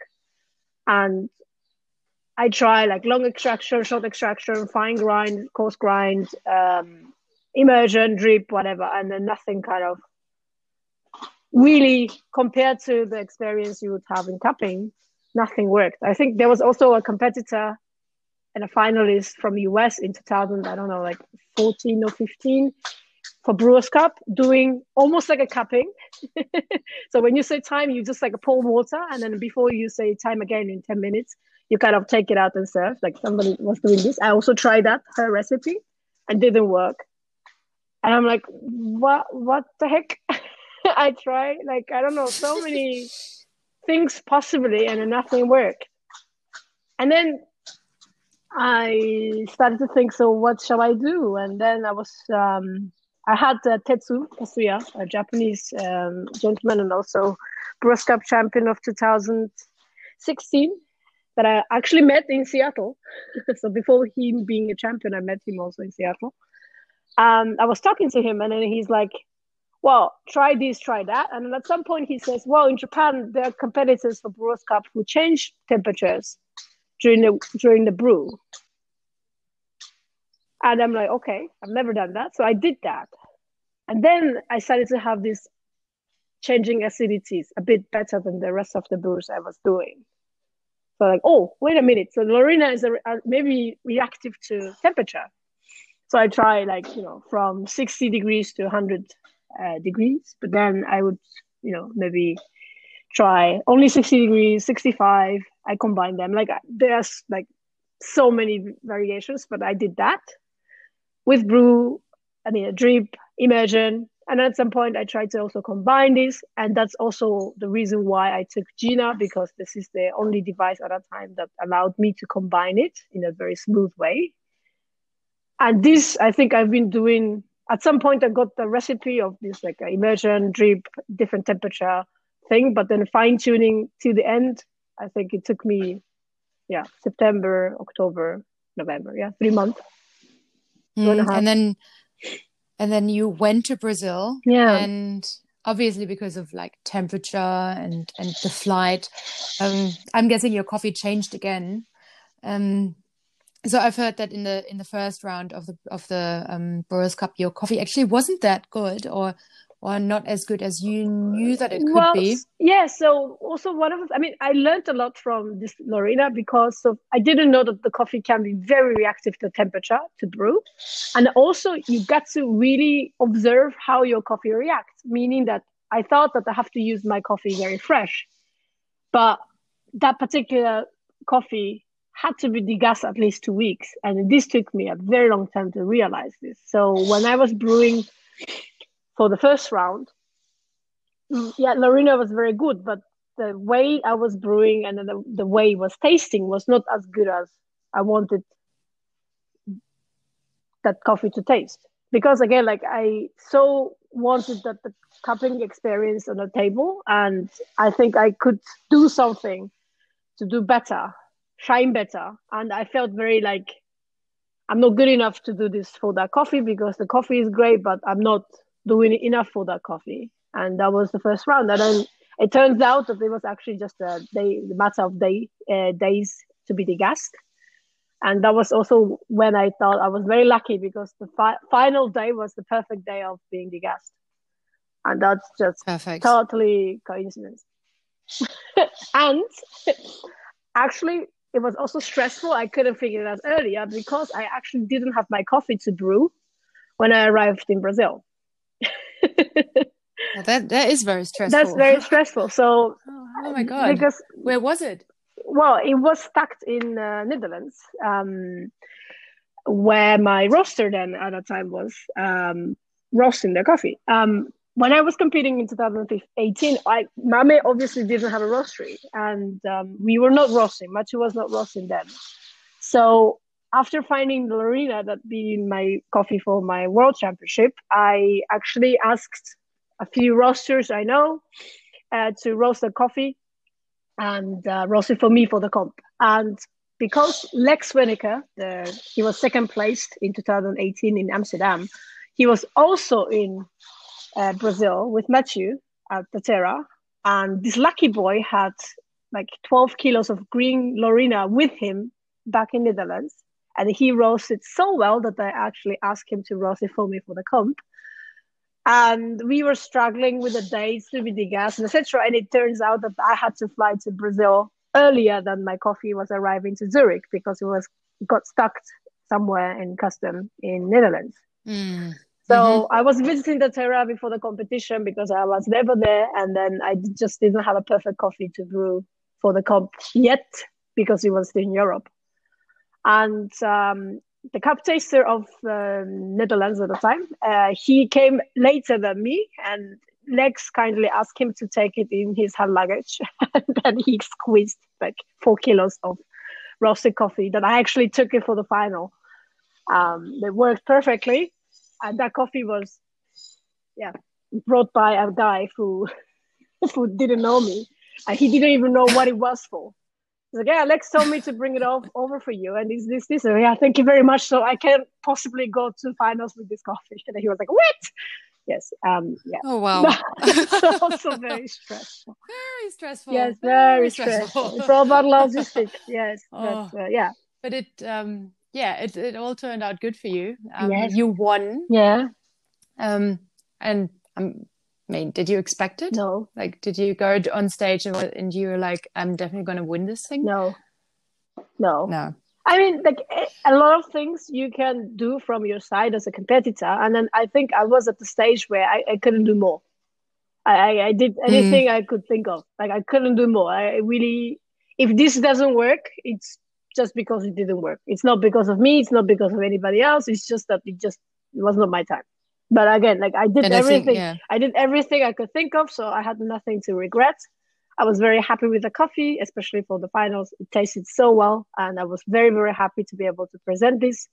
And I try like long extraction, short extraction, fine grind, coarse grind, um, immersion, drip, whatever, and then nothing kind of really compared to the experience you would have in cupping, nothing worked. I think there was also a competitor and a finalist from US in 2000, I don't know, like 14 or 15 for Brewers Cup doing almost like a cupping. so when you say time, you just like pour water, and then before you say time again in 10 minutes, you kind of take it out and serve. Like somebody was doing this. I also tried that her recipe and didn't work. And I'm like, what? What the heck? I tried like I don't know so many things possibly, and nothing worked. And then I started to think, so what shall I do? And then I was um, I had uh, Tetsu Kasuya, a Japanese um, gentleman and also Brewers Cup champion of 2016 that I actually met in Seattle. so before him being a champion, I met him also in Seattle. Um, I was talking to him, and then he's like, "Well, try this, try that." And at some point, he says, "Well, in Japan, there are competitors for Brewers Cup who change temperatures during the during the brew." And I'm like, "Okay, I've never done that," so I did that, and then I started to have these changing acidities a bit better than the rest of the brews I was doing. So like, oh, wait a minute. So Laurina is a, a, maybe reactive to temperature. So I try like, you know, from 60 degrees to 100 uh, degrees, but then I would, you know, maybe try only 60 degrees, 65. I combine them. Like there's like so many variations, but I did that with brew, I mean, a drip, immersion, and at some point, I tried to also combine this. And that's also the reason why I took Gina, because this is the only device at that time that allowed me to combine it in a very smooth way. And this, I think I've been doing, at some point, I got the recipe of this like immersion, drip, different temperature thing, but then fine tuning to the end, I think it took me yeah September, October, November. Yeah, three months. Mm, and, and then and then you went to Brazil. Yeah. And obviously because of like temperature and and the flight, um, I'm guessing your coffee changed again. Um, so I've heard that in the in the first round of the of the um, Brewers Cup, your coffee actually wasn't that good, or or not as good as you knew that it could well, be? Yeah. So also one of, I mean, I learned a lot from this Laurina because of, I didn't know that the coffee can be very reactive to temperature to brew, and also you got to really observe how your coffee reacts. Meaning that I thought that I have to use my coffee very fresh, but that particular coffee had to be degassed at least two weeks, and this took me a very long time to realize this. So when I was brewing for the first round. Yeah, Laurina was very good, but the way I was brewing and the, the way it was tasting was not as good as I wanted that coffee to taste. Because again, like I so wanted that the cupping experience on the table, and I think I could do something to do better, shine better. And I felt very like I'm not good enough to do this for that coffee because the coffee is great, but I'm not doing enough for that coffee. And that was the first round. And then it turns out that it was actually just a day, the matter of day, uh, days to be degassed. And that was also when I thought I was very lucky because the fi- final day was the perfect day of being degassed. And that's just perfect. totally coincidence. and actually, it was also stressful. I couldn't figure it out earlier because I actually didn't have my coffee to brew when I arrived in Brazil. Well, that that is very stressful. That's very stressful. So, oh, oh, my god! Because where was it? Well, it was stuck in uh, Netherlands, um, where my roster then at that time was um, roasting the coffee. Um, when I was competing in 2018, I Mame obviously didn't have a roastery, and um, we were not roasting. Machu was not roasting then. So after finding the Laurina that being my coffee for my world championship, I actually asked a few roasters I know uh, to roast the coffee and uh, roast it for me for the comp. And because Lex Wenneker, the, he was second placed in 2018 in Amsterdam, he was also in uh, Brazil with Mathieu at Daterra. And this lucky boy had like 12 kilos of green Lorena with him back in Netherlands and he roasted so well that I actually asked him to roast it for me for the comp. And we were struggling with the dates to be degassed and etc. And it turns out that I had to fly to Brazil earlier than my coffee was arriving to Zurich because it was got stuck somewhere in custom in Netherlands. Mm. So mm-hmm. I was visiting Daterra before the competition because I was never there, and then I just didn't have a perfect coffee to brew for the comp yet because it was still in Europe. And um, the cup taster of uh, Netherlands at the time, uh, he came later than me, and Lex kindly asked him to take it in his hand luggage. and then he squeezed like four kilos of roasted coffee that I actually took it for the final. Um, it worked perfectly, and that coffee was, yeah, brought by a guy who who didn't know me, and he didn't even know what it was for. He's like, yeah, Alex told me to bring it off, over for you. And is this, this? And yeah, thank you very much. So I can't possibly go to finals with this coffee. And he was like, what? Yes. Um, yeah. Oh, wow. it's also very stressful. Very stressful. Yes, very, very stressful. stressful. it's all about logistics. Yes. Oh. But, uh, yeah. But it, um, yeah, it, it all turned out good for you. Um, yes. You won. Yeah. Um, and I'm I mean, did you expect it? No. Like, did you go on stage and, and you were like, I'm definitely going to win this thing? No. No. No. I mean, like a lot of things you can do from your side as a competitor, and then I think I was at the stage where I, I couldn't do more. I, I, I did anything mm. I could think of. Like I couldn't do more. I really, if this doesn't work, it's just because it didn't work. It's not because of me. It's not because of anybody else. It's just that it just it was not my time but again like i did and everything I, think, yeah. I did everything i could think of so i had nothing to regret. I was very happy with the coffee especially for the finals. It tasted so well and i was very very happy to be able to present this.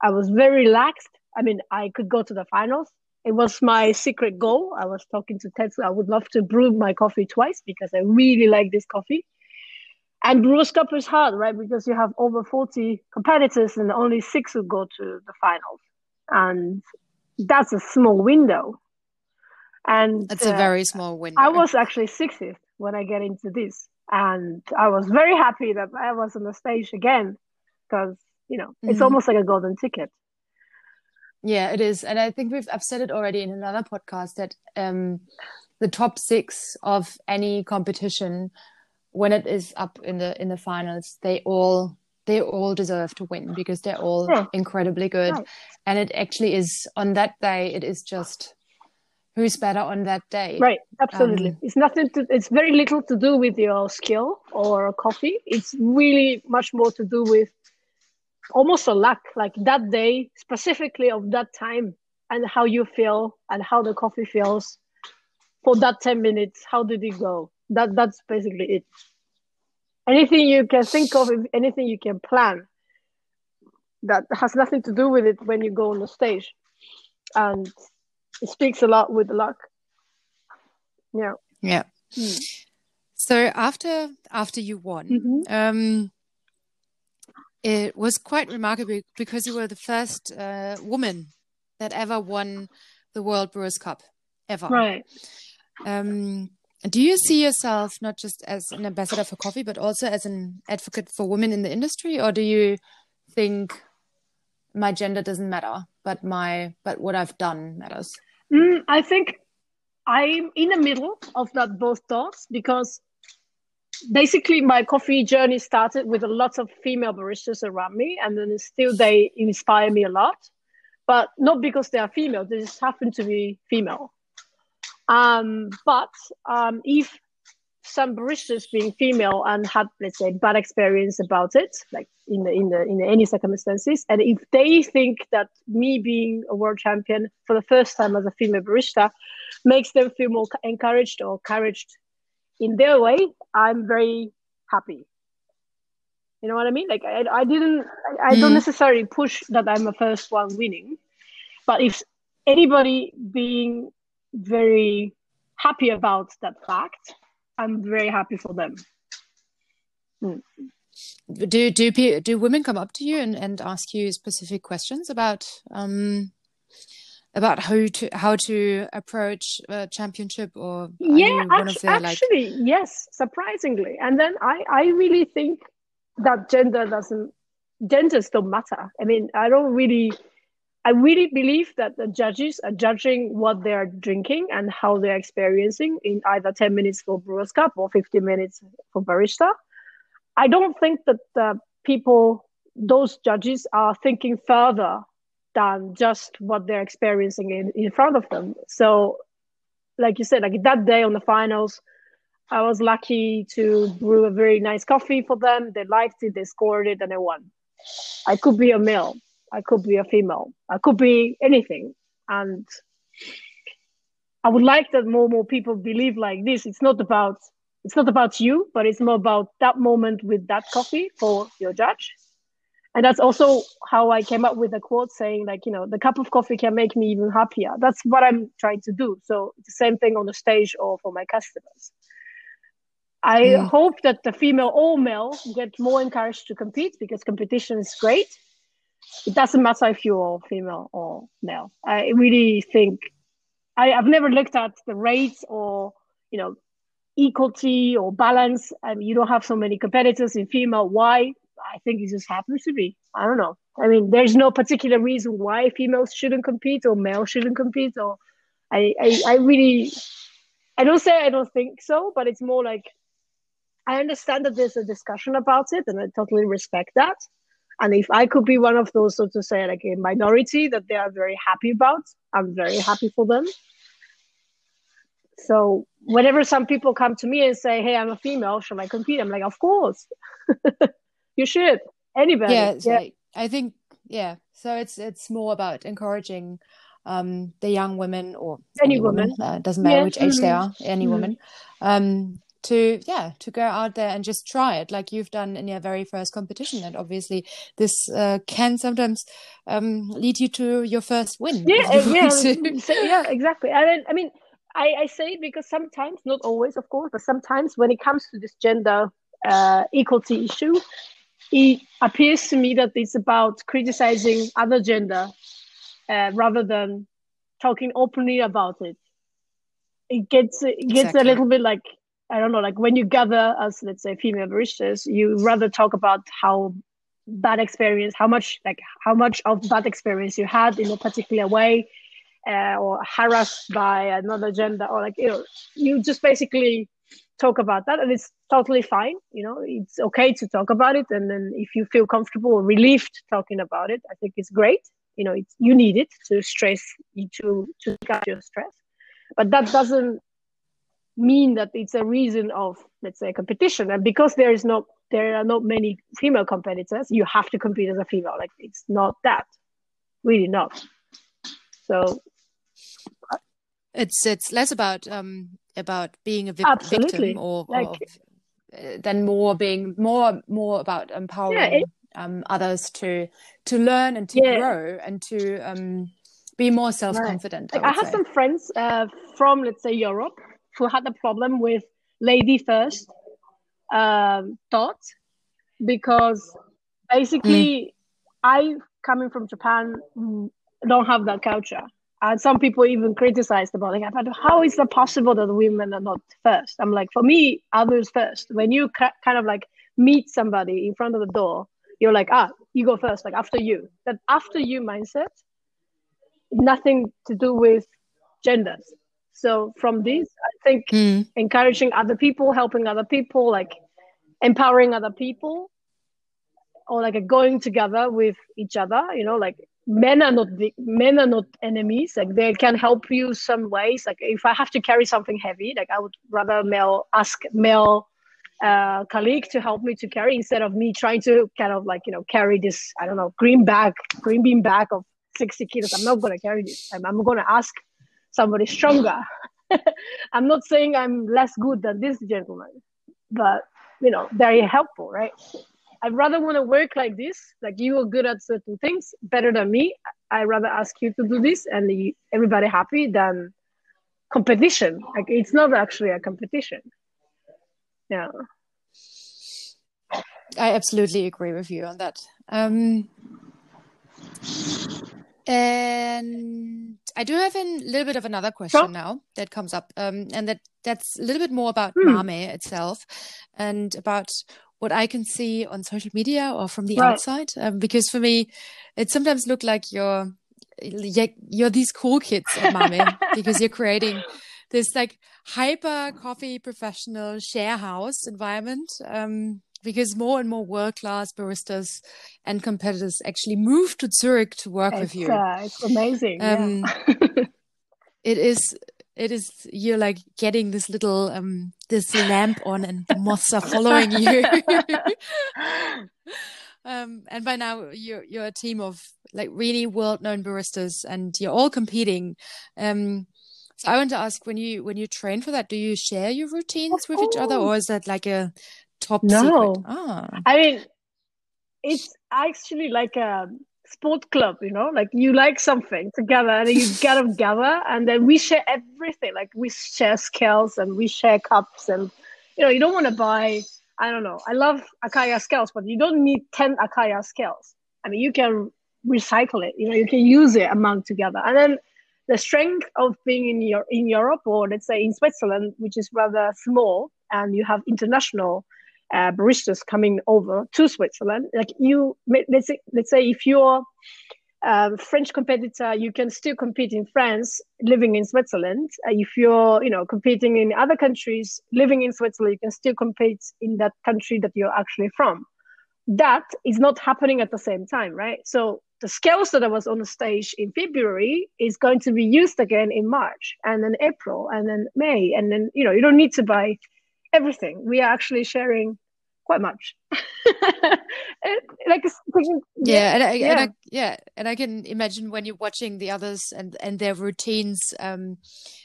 I was very relaxed. I mean i could go to the finals. It was my secret goal. I was talking to ted i would love to brew my coffee twice because i really like this coffee. And Brewers Cup is hard, right? Because you have over 40 competitors and only six will go to the finals. And that's a small window. And it's uh, a very small window. I was actually 60th when I get into this. And I was very happy that I was on the stage again because, you know, it's mm-hmm. almost like a golden ticket. Yeah, it is. And I think we've, I've said it already in another podcast that um, the top six of any competition when it is up in the in the finals, they all they all deserve to win because they're all yeah. incredibly good. Right. And it actually is on that day. It is just who's better on that day. Right, absolutely. Um, it's nothing to. It's very little to do with your skill or coffee. It's really much more to do with almost a luck. Like that day, specifically of that time, and how you feel and how the coffee feels for that ten minutes. How did it go? that that's basically it anything you can think of anything you can plan that has nothing to do with it when you go on the stage and it speaks a lot with the luck yeah yeah mm. so after after you won mm-hmm. um it was quite remarkable because you were the first uh, woman that ever won the World Brewers Cup ever. Right. Um, do you see yourself not just as an ambassador for coffee, but also as an advocate for women in the industry, or do you think my gender doesn't matter, but my but what I've done matters? Mm, I think I'm in the middle of that both thoughts because basically my coffee journey started with a lot of female baristas around me, and then still they inspire me a lot, but not because they are female; they just happen to be female. Um, but um, if some baristas being female and had let's say bad experience about it like in the in the in any circumstances and if they think that me being a world champion for the first time as a female barista makes them feel more encouraged or encouraged in their way i'm very happy you know what i mean like i, I didn't i, I mm. don't necessarily push that i'm the first one winning but if anybody being very happy about that fact. I'm very happy for them. Mm. Do do do women come up to you and, and ask you specific questions about um, about how to how to approach a championship or yeah actually, actually like... yes surprisingly and then I I really think that gender doesn't genders don't matter I mean I don't really I really believe that the judges are judging what they are drinking and how they're experiencing in either 10 minutes for Brewers Cup or 15 minutes for Barista. I don't think that the people, those judges, are thinking further than just what they're experiencing in, in front of them. So, like you said, like that day on the finals, I was lucky to brew a very nice coffee for them. They liked it, they scored it, and I won. I could be a male I could be a female. I could be anything. And I would like that more and more people believe like this. It's not about it's not about you, but it's more about that moment with that coffee for your judge. And that's also how I came up with a quote saying, like, you know, the cup of coffee can make me even happier. That's what I'm trying to do. So the same thing on the stage or for my customers. I mm. hope that the female or male get more encouraged to compete because competition is great it doesn't matter if you're female or male. I really think I, have never looked at the rates or you know equality or balance. I mean, you don't have so many competitors in female. Why? I think it just happens to be. I don't know. I mean, there's no particular reason why females shouldn't compete or males shouldn't compete. Or I, I, I really, I don't say I don't think so, but it's more like I understand that there's a discussion about it, and I totally respect that. And if I could be one of those, so to say, like a minority that they are very happy about, I'm very happy for them. So whenever some people come to me and say, "Hey, I'm a female, should I compete?" I'm like, "Of course, you should. Anybody." Yeah, yeah. I think yeah. So it's it's more about encouraging um, the young women or any, any woman. woman. Uh, doesn't matter yeah. which age mm-hmm. they are, any mm-hmm. woman. Um, to yeah to go out there and just try it like you've done in your very first competition and obviously this uh, can sometimes um, lead you to your first win yeah yeah yeah exactly I mean, I mean I, I say it because sometimes not always of course but sometimes when it comes to this gender uh, equality issue, it appears to me that it's about criticizing other gender uh, rather than talking openly about it. It gets it gets exactly. a little bit like I don't know, like when you gather as let's say female baristas, you rather talk about how bad experience, how much like how much of bad experience you had in a particular way, uh, or harassed by another gender, or like you know, you just basically talk about that, and it's totally fine. You know, it's okay to talk about it, and then if you feel comfortable or relieved talking about it, I think it's great. You know, it's you need it to stress to to get your stress, but that doesn't mean that it's a reason of let's say competition and because there is not there are not many female competitors you have to compete as a female like it's not that really not so it's it's less about um about being a vi- victim or, like, or uh, than more being more more about empowering yeah, it, um others to to learn and to yeah. grow and to um be more self-confident right. like, I, I have say. some friends uh, from let's say europe who had a problem with lady first um, thought because basically mm. I coming from Japan don't have that culture. And some people even criticized about it. But how is it possible that women are not first? I'm like, for me, others first. When you ca- kind of like meet somebody in front of the door, you're like, ah, you go first, like after you. That after you mindset, nothing to do with genders. So from this, I think mm. encouraging other people, helping other people, like empowering other people, or like going together with each other. You know, like men are not the, men are not enemies. Like they can help you some ways. Like if I have to carry something heavy, like I would rather male ask male uh, colleague to help me to carry instead of me trying to kind of like you know carry this I don't know green bag green bean bag of 60 kilos. I'm not going to carry this. I'm, I'm going to ask somebody stronger. I'm not saying I'm less good than this gentleman, but you know, very helpful, right? I'd rather want to work like this, like you are good at certain things better than me. I'd rather ask you to do this and everybody happy than competition. Like it's not actually a competition. Yeah. I absolutely agree with you on that. Um, and I do have a little bit of another question sure. now that comes up, um, and that that's a little bit more about hmm. Mame itself, and about what I can see on social media or from the right. outside. Um, because for me, it sometimes looked like you're you're these cool kids at Mame because you're creating this like hyper coffee professional share house environment. Um, because more and more world class baristas and competitors actually move to Zurich to work it's, with you. Uh, it's amazing. Um, yeah. it is. It is. You're like getting this little um this lamp on, and the moths are following you. um, and by now you're you're a team of like really world known baristas, and you're all competing. Um, so I want to ask when you when you train for that, do you share your routines with each other, or is that like a top no. secret? Ah. I mean, it's actually like a sport club, you know, like you like something together and you get together and then we share everything. Like we share scales and we share cups and, you know, you don't want to buy, I don't know, I love Acaia scales, but you don't need 10 Acaia scales. I mean, you can recycle it, you know, you can use it among together. And then the strength of being in your in Europe or let's say in Switzerland, which is rather small, and you have international uh, baristas coming over to Switzerland. Like you, let's say, let's say if you're a French competitor, you can still compete in France, living in Switzerland. Uh, if you're, you know, competing in other countries, living in Switzerland, you can still compete in that country that you're actually from. That is not happening at the same time, right? So the scales that I was on the stage in February is going to be used again in March and then April and then May. And then, you know, you don't need to buy everything. We are actually sharing quite much. like yeah, and I, yeah. And I, yeah, and I can imagine when you're watching the others and and their routines. Um,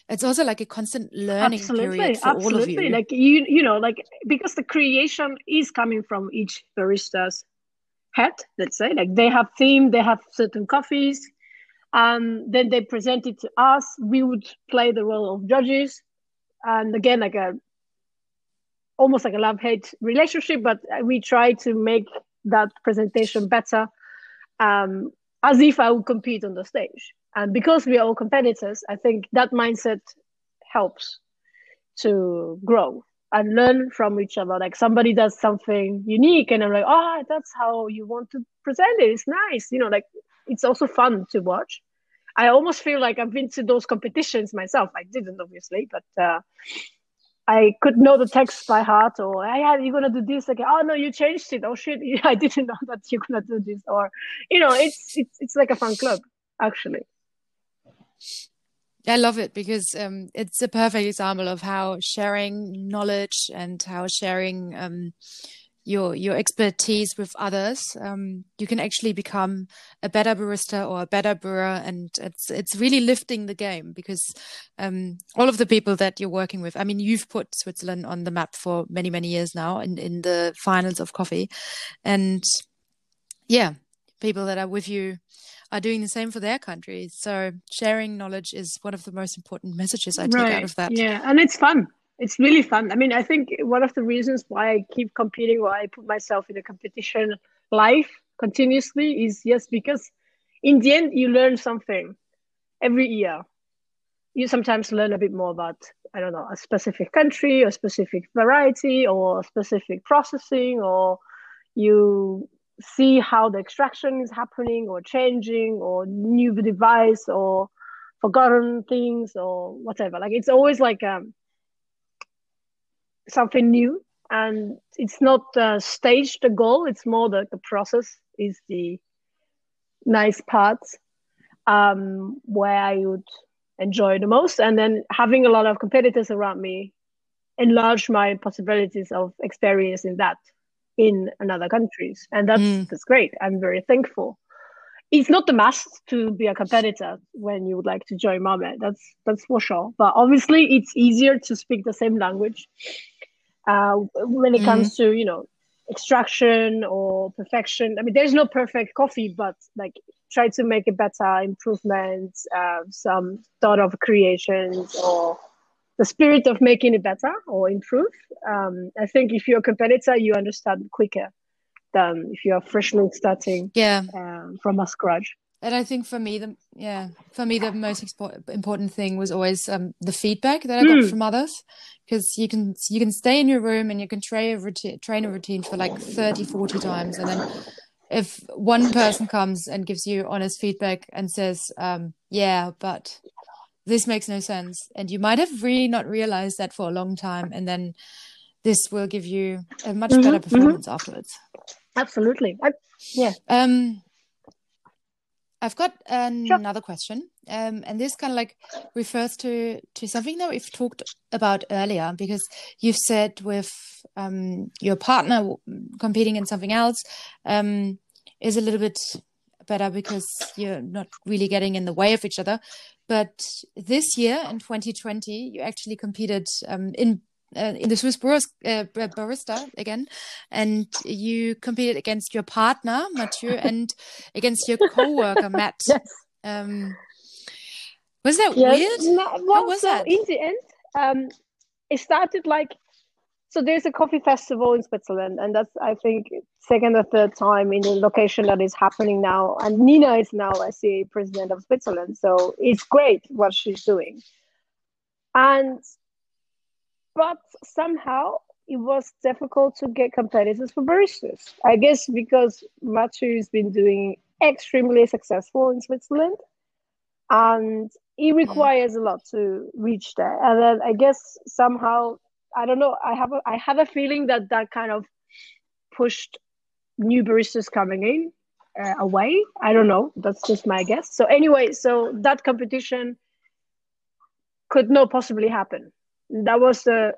it's also like a constant learning absolutely, period for absolutely. all of you. Like you, you know, like because the creation is coming from each barista's head. Let's say, like they have theme, they have certain coffees. Um, then they present it to us. We would play the role of judges, and again, like a almost like a love hate relationship, but we try to make that presentation better um, as if I would compete on the stage. And because we are all competitors, I think that mindset helps to grow and learn from each other. Like somebody does something unique, and I'm like, oh, that's how you want to present it. It's nice, you know. Like it's also fun to watch. I almost feel like I've been to those competitions myself. I didn't, obviously, but uh, I could know the text by heart, or yeah, you're gonna do this again. Oh no, you changed it. Oh shit, I didn't know that you're gonna do this. Or you know, it's it's it's like a fun club actually. I love it because um, it's a perfect example of how sharing knowledge and how sharing um, your your expertise with others, um, you can actually become a better barista or a better brewer, and it's it's really lifting the game because um, all of the people that you're working with. I mean, you've put Switzerland on the map for many many years now in in the finals of coffee, and yeah, people that are with you are doing the same for their countries. So sharing knowledge is one of the most important messages I take right. out of that. Yeah, and it's fun it's really fun. I mean, I think one of the reasons why I keep competing, why I put myself in a competition life continuously is yes, because in the end, you learn something every year. You sometimes learn a bit more about, I don't know, a specific country, a specific variety, or specific processing, or you see how the extraction is happening or changing, or new device, or forgotten things, or whatever. Like it's always like um, something new and it's not uh, staged the goal it's more the, the process is the nice part um, where i would enjoy the most and then having a lot of competitors around me enlarge my possibilities of experiencing that in another countries and that's mm. that's great i'm very thankful it's not the must to be a competitor when you would like to join Mame. That's that's for sure. But obviously, it's easier to speak the same language uh, when it mm comes to you know extraction or perfection. I mean, there's no perfect coffee, but like try to make it better, improvements, uh, some thought of creations or the spirit of making it better or improve. Um, I think if you're a competitor, you understand quicker than if you're freshly starting yeah. Um, from a scratch and I think for me, the yeah, for me the most expo- important thing was always um, the feedback that I got mm. from others, because you can you can stay in your room and you can train a routine, train a routine for like 30, 40 times, and then if one person comes and gives you honest feedback and says, um, "Yeah, but this makes no sense," and you might have really not realized that for a long time, and then this will give you a much mm-hmm, better mm-hmm. performance mm-hmm. afterwards. Absolutely, I, yeah. Um, I've got another sure. question, um, and this kind of like refers to to something that we've talked about earlier because you've said with um, your partner competing in something else um, is a little bit better because you're not really getting in the way of each other. But this year in 2020, you actually competed um, in uh, in the Swiss Brewers uh, Barista again, and you competed against your partner Mathieu and against your co-worker Matt. yes. Um, was that yes. weird? No, well, was so that? In the end, um, it started like so. There's a coffee festival in Switzerland, and that's I think second or third time in the location that is happening now. And Nina is now I see president of Switzerland, so it's great what she's doing. And but somehow it was difficult to get competitors for baristas. I guess because Mathieu has been doing extremely successful in Switzerland, and it mm. requires a lot to reach there. And then I guess somehow I don't know. I have a, I have a feeling that that kind of pushed new baristas coming in uh, away. I don't know. That's just my guess. So anyway, so that competition could not possibly happen that was the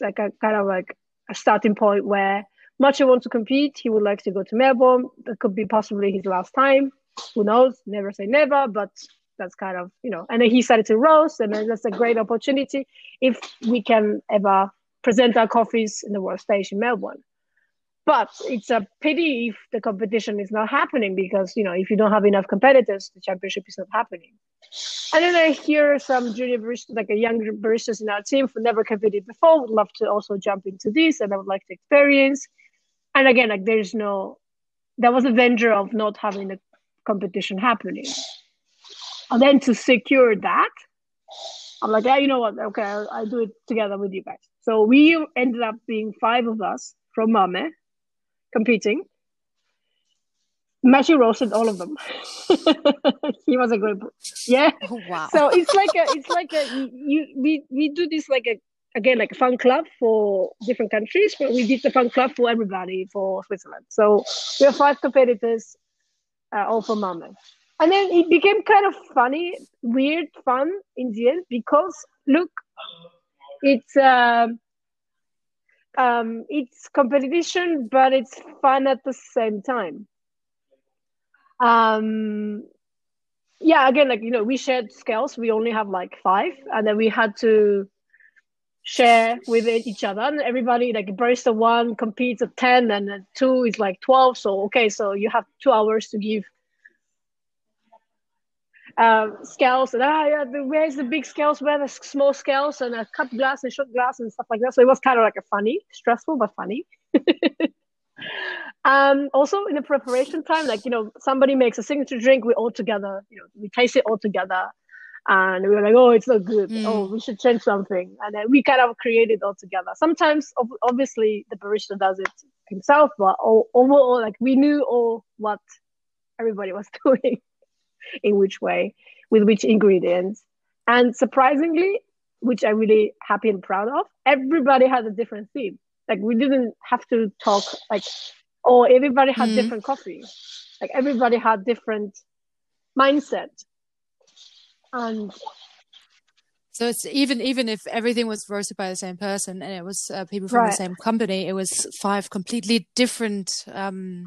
like a kind of like a starting point where Mathieu wants to compete. He would like to go to Melbourne. That could be possibly his last time. Who knows? Never say never, but that's kind of you know. And then he started to roast, and that's a great opportunity if we can ever present our coffees in the world stage in Melbourne. But it's a pity if the competition is not happening because you know if you don't have enough competitors, the championship is not happening. And then I hear some junior baristas, like a younger baristas in our team who never competed before, would love to also jump into this, and I would like to experience. And again, like there's no, there was a danger of not having the competition happening. And then to secure that, I'm like, yeah, you know what? Okay, I'll, I'll do it together with you guys. So we ended up being five of us from Mame competing. Mathieu roasted all of them. he was a great, yeah. Oh, wow. So it's like a, it's like a, you, we, we do this like a, again, like a fun club for different countries, but we did the fun club for everybody for Switzerland. So we have five competitors, uh, all from Mame. And then it became kind of funny, weird, fun in the end because look, it's, uh, um, it's competition, but it's fun at the same time. Um yeah again like you know we shared scales. We only have like five and then we had to share with each other. And everybody like barista one competes at 10 and then two is like 12 so okay so you have two hours to give um, scales and ah yeah the, where's the big scales? Where the small scales? And a cut glass and shot glass and stuff like that. So it was kind of like a funny stressful but funny. Um, also in the preparation time, like you know, somebody makes a signature drink, we all together, you know, we taste it all together, and we were like, oh, it's not good. Mm. Oh, we should change something, and then we kind of create it all together. Sometimes, obviously, the barista does it himself, but overall, like we knew all what everybody was doing, in which way, with which ingredients, and surprisingly, which I'm really happy and proud of, everybody had a different theme. Like we didn't have to talk like oh, everybody had mm. different coffee like everybody had different mindset and so it's even even if everything was roasted by the same person and it was uh, people from right. the same company it was five completely different um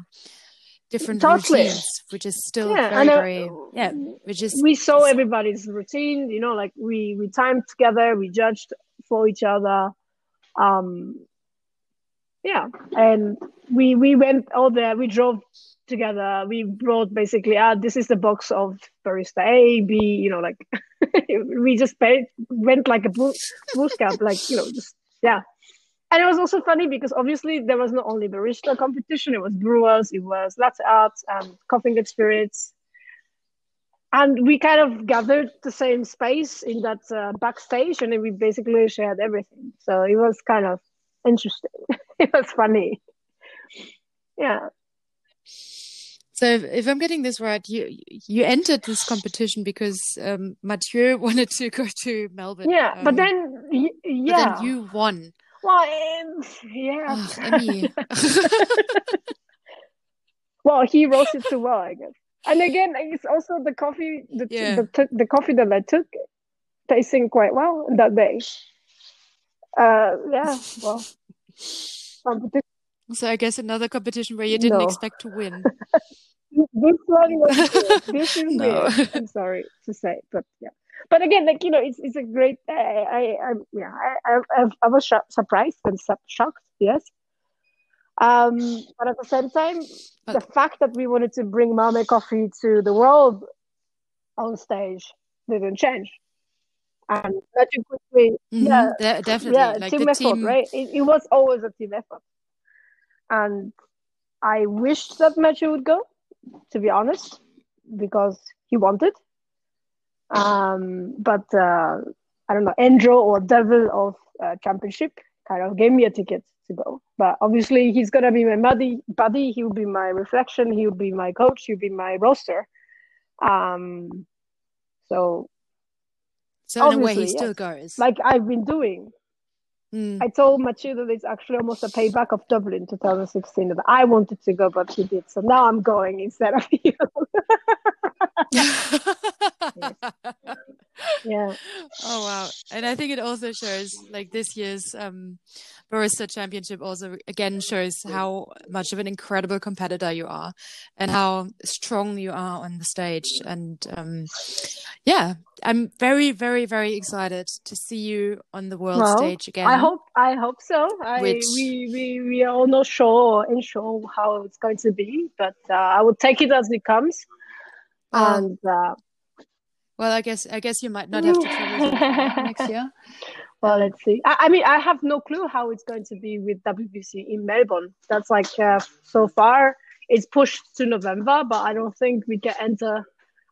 different totally. routines which is still yeah, very uh, very yeah which is we saw everybody's routine you know like we we timed together we judged for each other um yeah and we we went all there we drove together we brought basically ah this is the box of barista a b you know like we just paid, went like a boot, boot camp like you know just yeah and it was also funny because obviously there was not only barista competition it was brewers it was latte art and coffee and spirits and we kind of gathered the same space in that uh, backstage and we basically shared everything so it was kind of interesting it was funny. Yeah. So if I'm getting this right, you you entered this competition because um, Mathieu wanted to go to Melbourne. Yeah, um, but then yeah, but then you won. Well, yeah. Emi. well, he roasted too well, I guess. And again, it's also the coffee, the yeah. the, the coffee that I took, tasting quite well that day. Uh, yeah, well competition. So I guess another competition where you didn't no. expect to win. this one was good. This is no. weird. I'm sorry to say, but yeah. But again, like you know, it's it's a great. I I, I yeah, I I, I was sh- surprised and shocked. Yes. Um, but at the same time, but, the fact that we wanted to bring Mame Coffee to the world on stage didn't change and Mathieu quickly, mm-hmm, yeah, de- definitely, yeah, like team effort, team... right? It, it, was always a team effort, and I wished that Mathieu would go, to be honest, because he wanted. Um, but uh, I don't know, Andrew or Devil of uh, Championship kind of gave me a ticket to go. But obviously, he's gonna be my buddy. Buddy, he will be my reflection. He will be my coach. He'll be my roster. Um, so so in a way, he still yes. goes. Like I've been doing. Mm. I told Mathieu that it's actually almost a payback of Dublin 2016 that I wanted to go, but he did. So now I'm going instead of you. Yeah. Oh wow! And I think it also shows like this year's um, Barista Championship also again shows how much of an incredible competitor you are, and how strong you are on the stage. And um, yeah, I'm very, very, very excited to see you on the world well, stage again. I hope, I hope so. I, Which... we, we, we are all not sure and sure how it's going to be, but uh, I will take it as it comes. Um, and uh, Well, I guess I guess you might not have to travel next year. Well, let's see. I, I, mean, I have no clue how it's going to be with WBC in Melbourne. That's like uh, so far it's pushed to November, but I don't think we can enter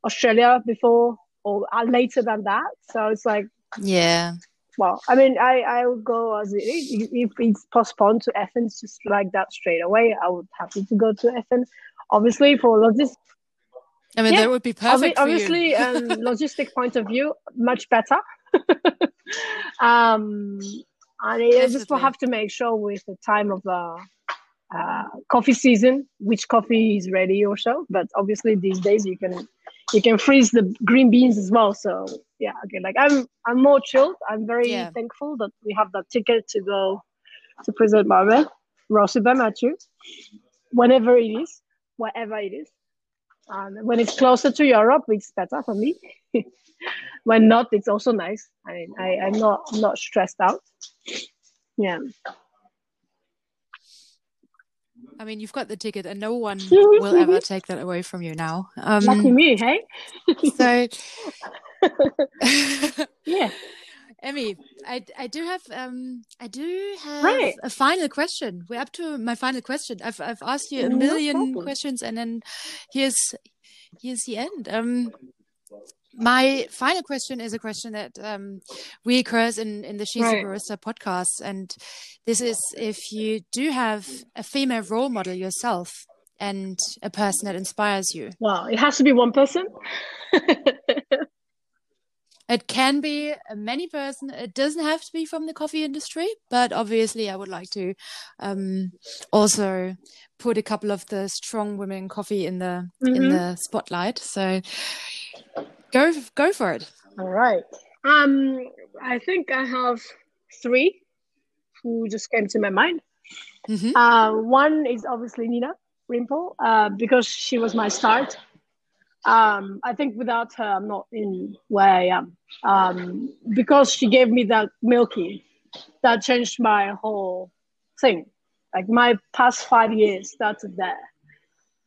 Australia before or uh, later than that. So it's like yeah. Well, I mean, I I would go as it is. If it's postponed to Athens, just like that straight away, I would happy to go to Athens. Obviously, for logistics I mean, yeah, that would be perfect. Obviously, um, logistic point of view, much better. um, and I just will have to make sure with the time of the uh, coffee season, which coffee is ready or so. But obviously, these days you can you can freeze the green beans as well. So yeah, okay. Like I'm I'm more chilled. I'm very yeah. thankful that we have that ticket to go to present Marvel, at you, whenever it is, whatever it is. When it's closer to Europe, it's better for me. when not, it's also nice. I mean, I, I'm not not stressed out. Yeah. I mean, you've got the ticket, and no one will ever take that away from you now. Um, Lucky me, hey. so, yeah. Emi, I, I do have um I do have right. a final question. We're up to my final question. I've I've asked you a million no questions, and then here's here's the end. Um, my final question is a question that um, reoccurs in, in the She's right. a Barista podcast. And this is if you do have a female role model yourself and a person that inspires you. Wow, it has to be one person. it can be a many person. It doesn't have to be from the coffee industry, but obviously I would like to um, also put a couple of the strong women in coffee in the mm-hmm. in the spotlight. So Go go for it. All right. Um, I think I have three who just came to my mind. Mm-hmm. Uh, one is obviously Nina Rimpo uh, because she was my start. Um, I think without her, I'm not in where I am. Um, because she gave me that milky, that changed my whole thing. Like my past five years started there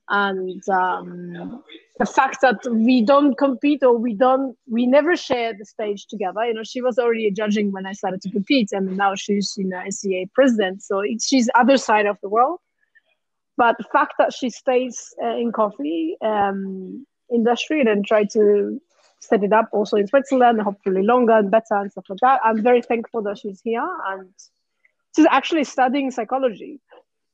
and um, the fact that we don't compete or we don't we never share the stage together you know she was already judging when i started to compete and now she's you know SCA president so she's other side of the world but the fact that she stays uh, in coffee um, industry and then try to set it up also in switzerland hopefully longer and better and stuff like that i'm very thankful that she's here and she's actually studying psychology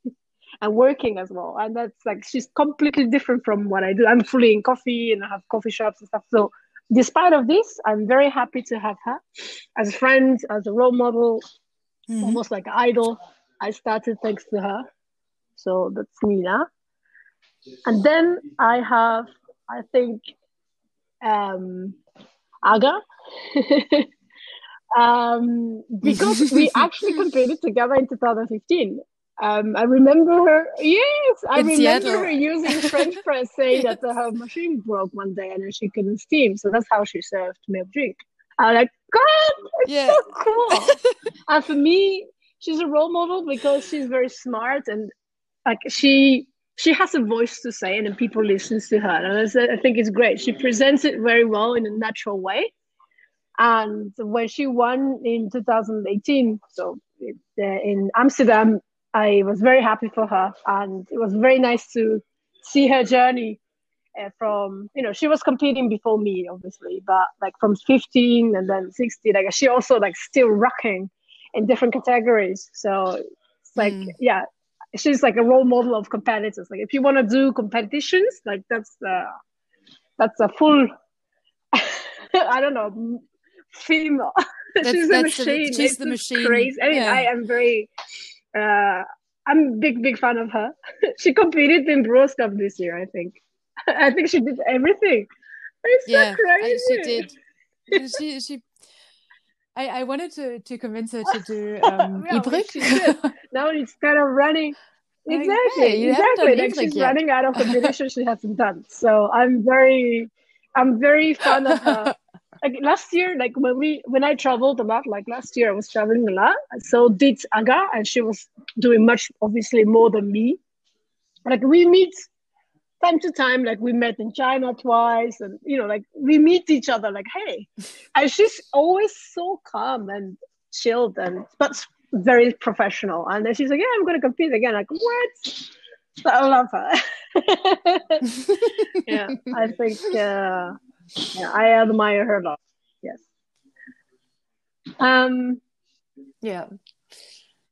and working as well. And that's like she's completely different from what I do. I'm fully in coffee and I have coffee shops and stuff. So despite of this, I'm very happy to have her as a friend, as a role model, mm-hmm. almost like idol. I started thanks to her. So that's Nina. And then I have, I think, um, Aga. um, because we actually competed together in 2015 um, I remember her. Yes, I remember Seattle. her using French press saying that her machine broke one day and she couldn't steam. So that's how she served milk drink. I'm like, God, it's yeah. so cool. and for me, she's a role model because she's very smart and like she she has a voice to say and then people listens to her and I think it's great. She presents it very well in a natural way. And when she won in 2018, so in Amsterdam, I was very happy for her, and it was very nice to see her journey uh, from you know she was competing before me obviously, but like from 15 and then 60 like she also like still rocking in different categories. So it's like mm. yeah, she's like a role model of competitors. Like if you want to do competitions, like that's uh, that's a full I don't know female. That's, she's that's a machine. She's the machine. Crazy. I mean, yeah. I am very uh, I'm a big, big fan of her. she competed in Brewers Cup this year, I think. I think she did everything. It's yeah, so crazy. she did. she, she, I, I wanted to, to convince her to do um, well, now it's kind of running. Exactly, hey, exactly. Like she's yet. running out of competition she hasn't done. So I'm very, I'm very fond of her like last year, like when we when I traveled a lot, like last year I was traveling a lot. So did Aga, and she was doing much obviously more than me. Like we meet time to time, like we met in China twice, and you know, like we meet each other, like, hey, and she's always so calm and chilled, and but very professional. And then she's like, yeah, I'm to compete again. Like, what? So I love her. yeah, I think uh, yeah, I admire her a lot. Yes. Um. Yeah.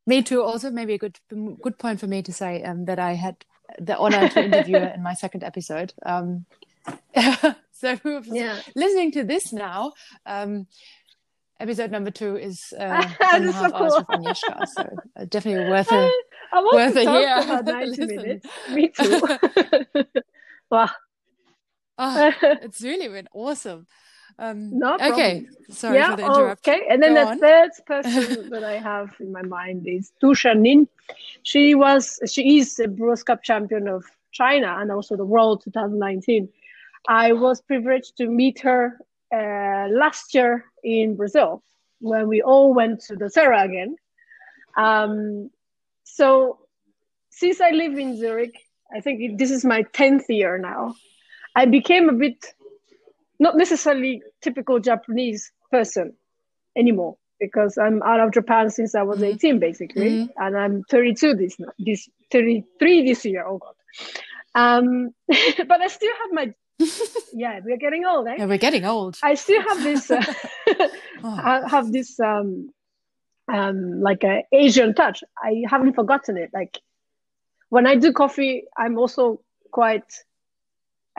Me too. Also, maybe a good good point for me to say um, that I had the honor to interview her in my second episode. Um, so, yeah. listening to this now, um, episode number two is uh, and a half so hours with Agnieszka, so uh, definitely worth a I want worth to talk year. about ninety minutes. Me too. wow. Oh, it's really been awesome. Um, no problem. Okay, sorry yeah, for the interruption. Okay, and then Go the on. third person that I have in my mind is Du Jianing. She was, she is a Brewers Cup champion of China and also the World 2019. I was privileged to meet her uh, last year in Brazil when we all went to Daterra again. Um, so since I live in Zurich, I think this is my 10th year now. I became a bit not necessarily typical Japanese person anymore because I'm out of Japan since I was mm-hmm. 18 basically, mm-hmm. and I'm 32 this this 33 this year. Oh God. Um, but I still have my yeah, we're getting old, eh? Yeah, we're getting old. I still have this, uh, oh. I have this, um, um, like a Asian touch. I haven't forgotten it. Like when I do coffee, I'm also quite.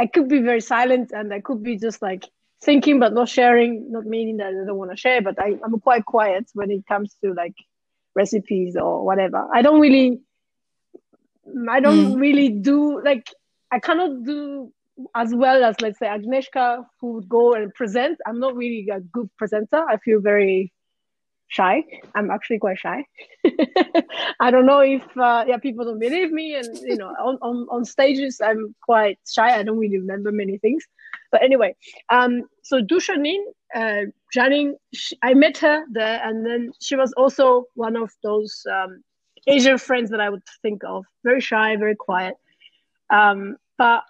I could be very silent, and I could be just like thinking but not sharing. Not meaning that I don't want to share, but I, I'm quite quiet when it comes to like recipes or whatever. I don't really. I don't mm. really do like I cannot do as well as let's say Agnieszka who would go and present. I'm not really a good presenter. I feel very shy. I'm actually quite shy. I don't know if uh, yeah people don't believe me, and you know on, on on stages I'm quite shy. I don't really remember many things. But anyway, um, so Du Jianing, uh, Jianing, she, I met her there, and then she was also one of those um, Asian friends that I would think of. Very shy, very quiet. Um, but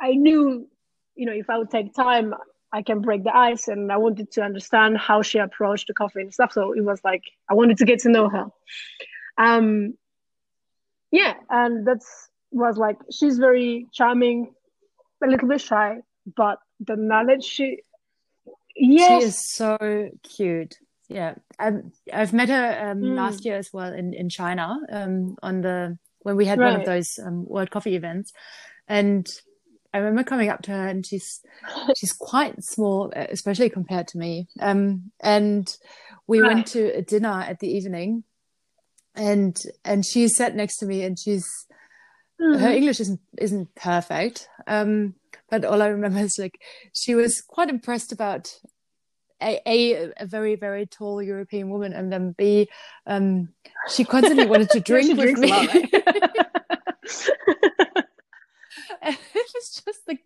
I knew, you know, if I would take time, I can break the ice. And I wanted to understand how she approached the coffee and stuff. So it was like I wanted to get to know her. Um, yeah, and that's was like she's very charming, a little bit shy, but the knowledge she yes. she is so cute. Yeah, I've I've met her um, mm. last year as well in in China um, on the when we had right. one of those um, World Coffee events, and I remember coming up to her and she's she's quite small, especially compared to me. Um, and we right. went to a dinner at the evening, and and she sat next to me, and she's mm-hmm. her English isn't isn't perfect. Um, but all I remember is like she was quite impressed about a, a, a very very tall European woman, and then B, um, she constantly wanted to drink with me. Lot, and it was just the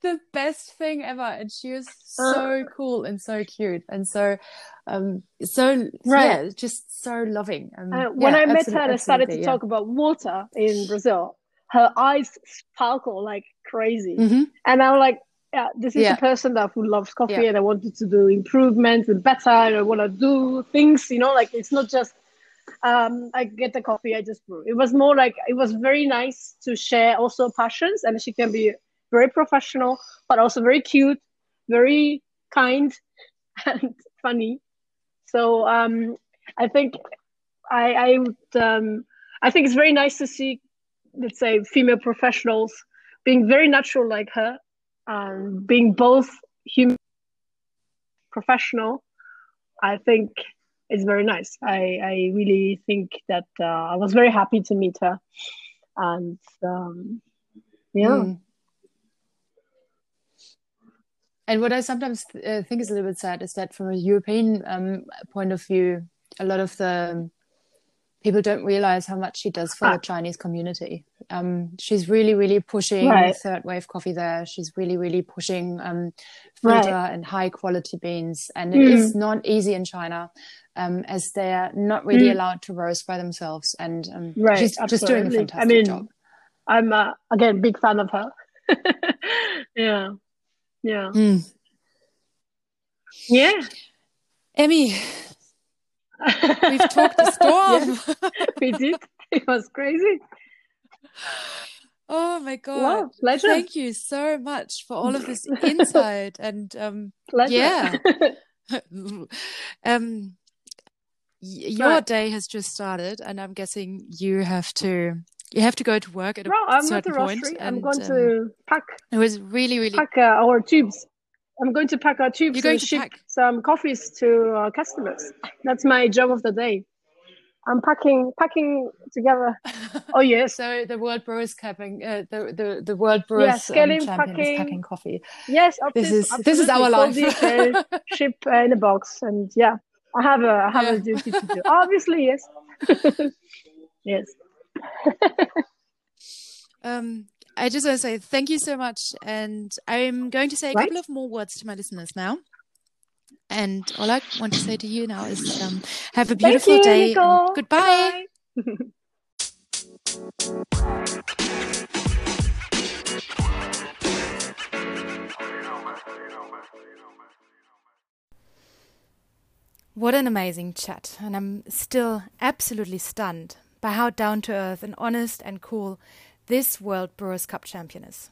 the best thing ever and she was so uh, cool and so cute and so um so right. yeah just so loving um, uh, when yeah, i met her and i started to yeah. talk about water in brazil her eyes sparkle like crazy mm-hmm. and i'm like yeah, this is yeah. a person that who loves coffee and I wanted to do improvements and better and I want to do things, you know, like it's not just um, I get the coffee, I just brew. It was more like it was very nice to share also passions, and she can be very professional, but also very cute, very kind, and funny. So um, I think I I would um, I think it's very nice to see, let's say, female professionals being very natural like her, um, being both human professional. I think it's very nice. I, I really think that uh, I was very happy to meet her. And um, yeah. Mm. And what I sometimes uh, think is a little bit sad is that from a European um, point of view, a lot of the people don't realize how much she does for ah. the Chinese community. Um, she's really, really pushing right. third wave coffee there. She's really, really pushing um, right. and high quality beans. And mm. it is not easy in China um, as they're not really mm. allowed to roast by themselves. And um, right, she's absolutely. just doing a fantastic I mean, job. I'm uh, again big fan of her. yeah, yeah, Mm. yeah. Emi, we've talked a storm. Yeah, we did. It was crazy. oh my god! Wow, pleasure. Thank you so much for all of this insight and um, Pleasure. yeah. um, your Right. day has just started, and I'm guessing you have to you have to go to work at a no, I'm not certain a point. roastery. I'm going um, to pack It was really, really. pack uh, our tubes. I'm going to pack our tubes You're going and to ship pack- some coffees to our customers. That's my job of the day. I'm packing packing together. Oh yes, So the World Brewers Cupping, uh, the, the the World Brewers Yeah, um, champion is packing. packing coffee. yes. This is this is our life. Ship uh, in a box, and yeah, I have a I have Yeah. a duty to do. Obviously, yes, yes. Um, I just want to say thank you so much, and I'm going to say a Right. couple of more words to my listeners now. And all I want to say to you now is um, have a beautiful you, day. Nicole. Goodbye. What an amazing chat, and I'm still absolutely stunned by how down to earth and honest and cool this World Brewers Cup champion is.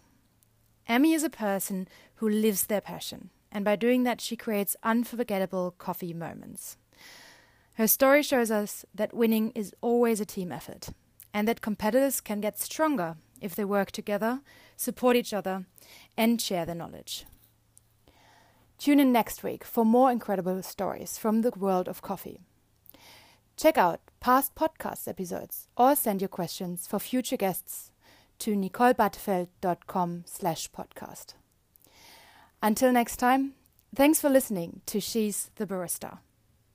Emi is a person who lives their passion, and by doing that, she creates unforgettable coffee moments. Her story shows us that winning is always a team effort, and that competitors can get stronger if they work together, support each other, and share their knowledge. Tune in next week for more incredible stories from the world of coffee. Check out past podcast episodes or send your questions for future guests to nicolebattefeld.com slash podcast. Until next time, thanks for listening to She's the Barista.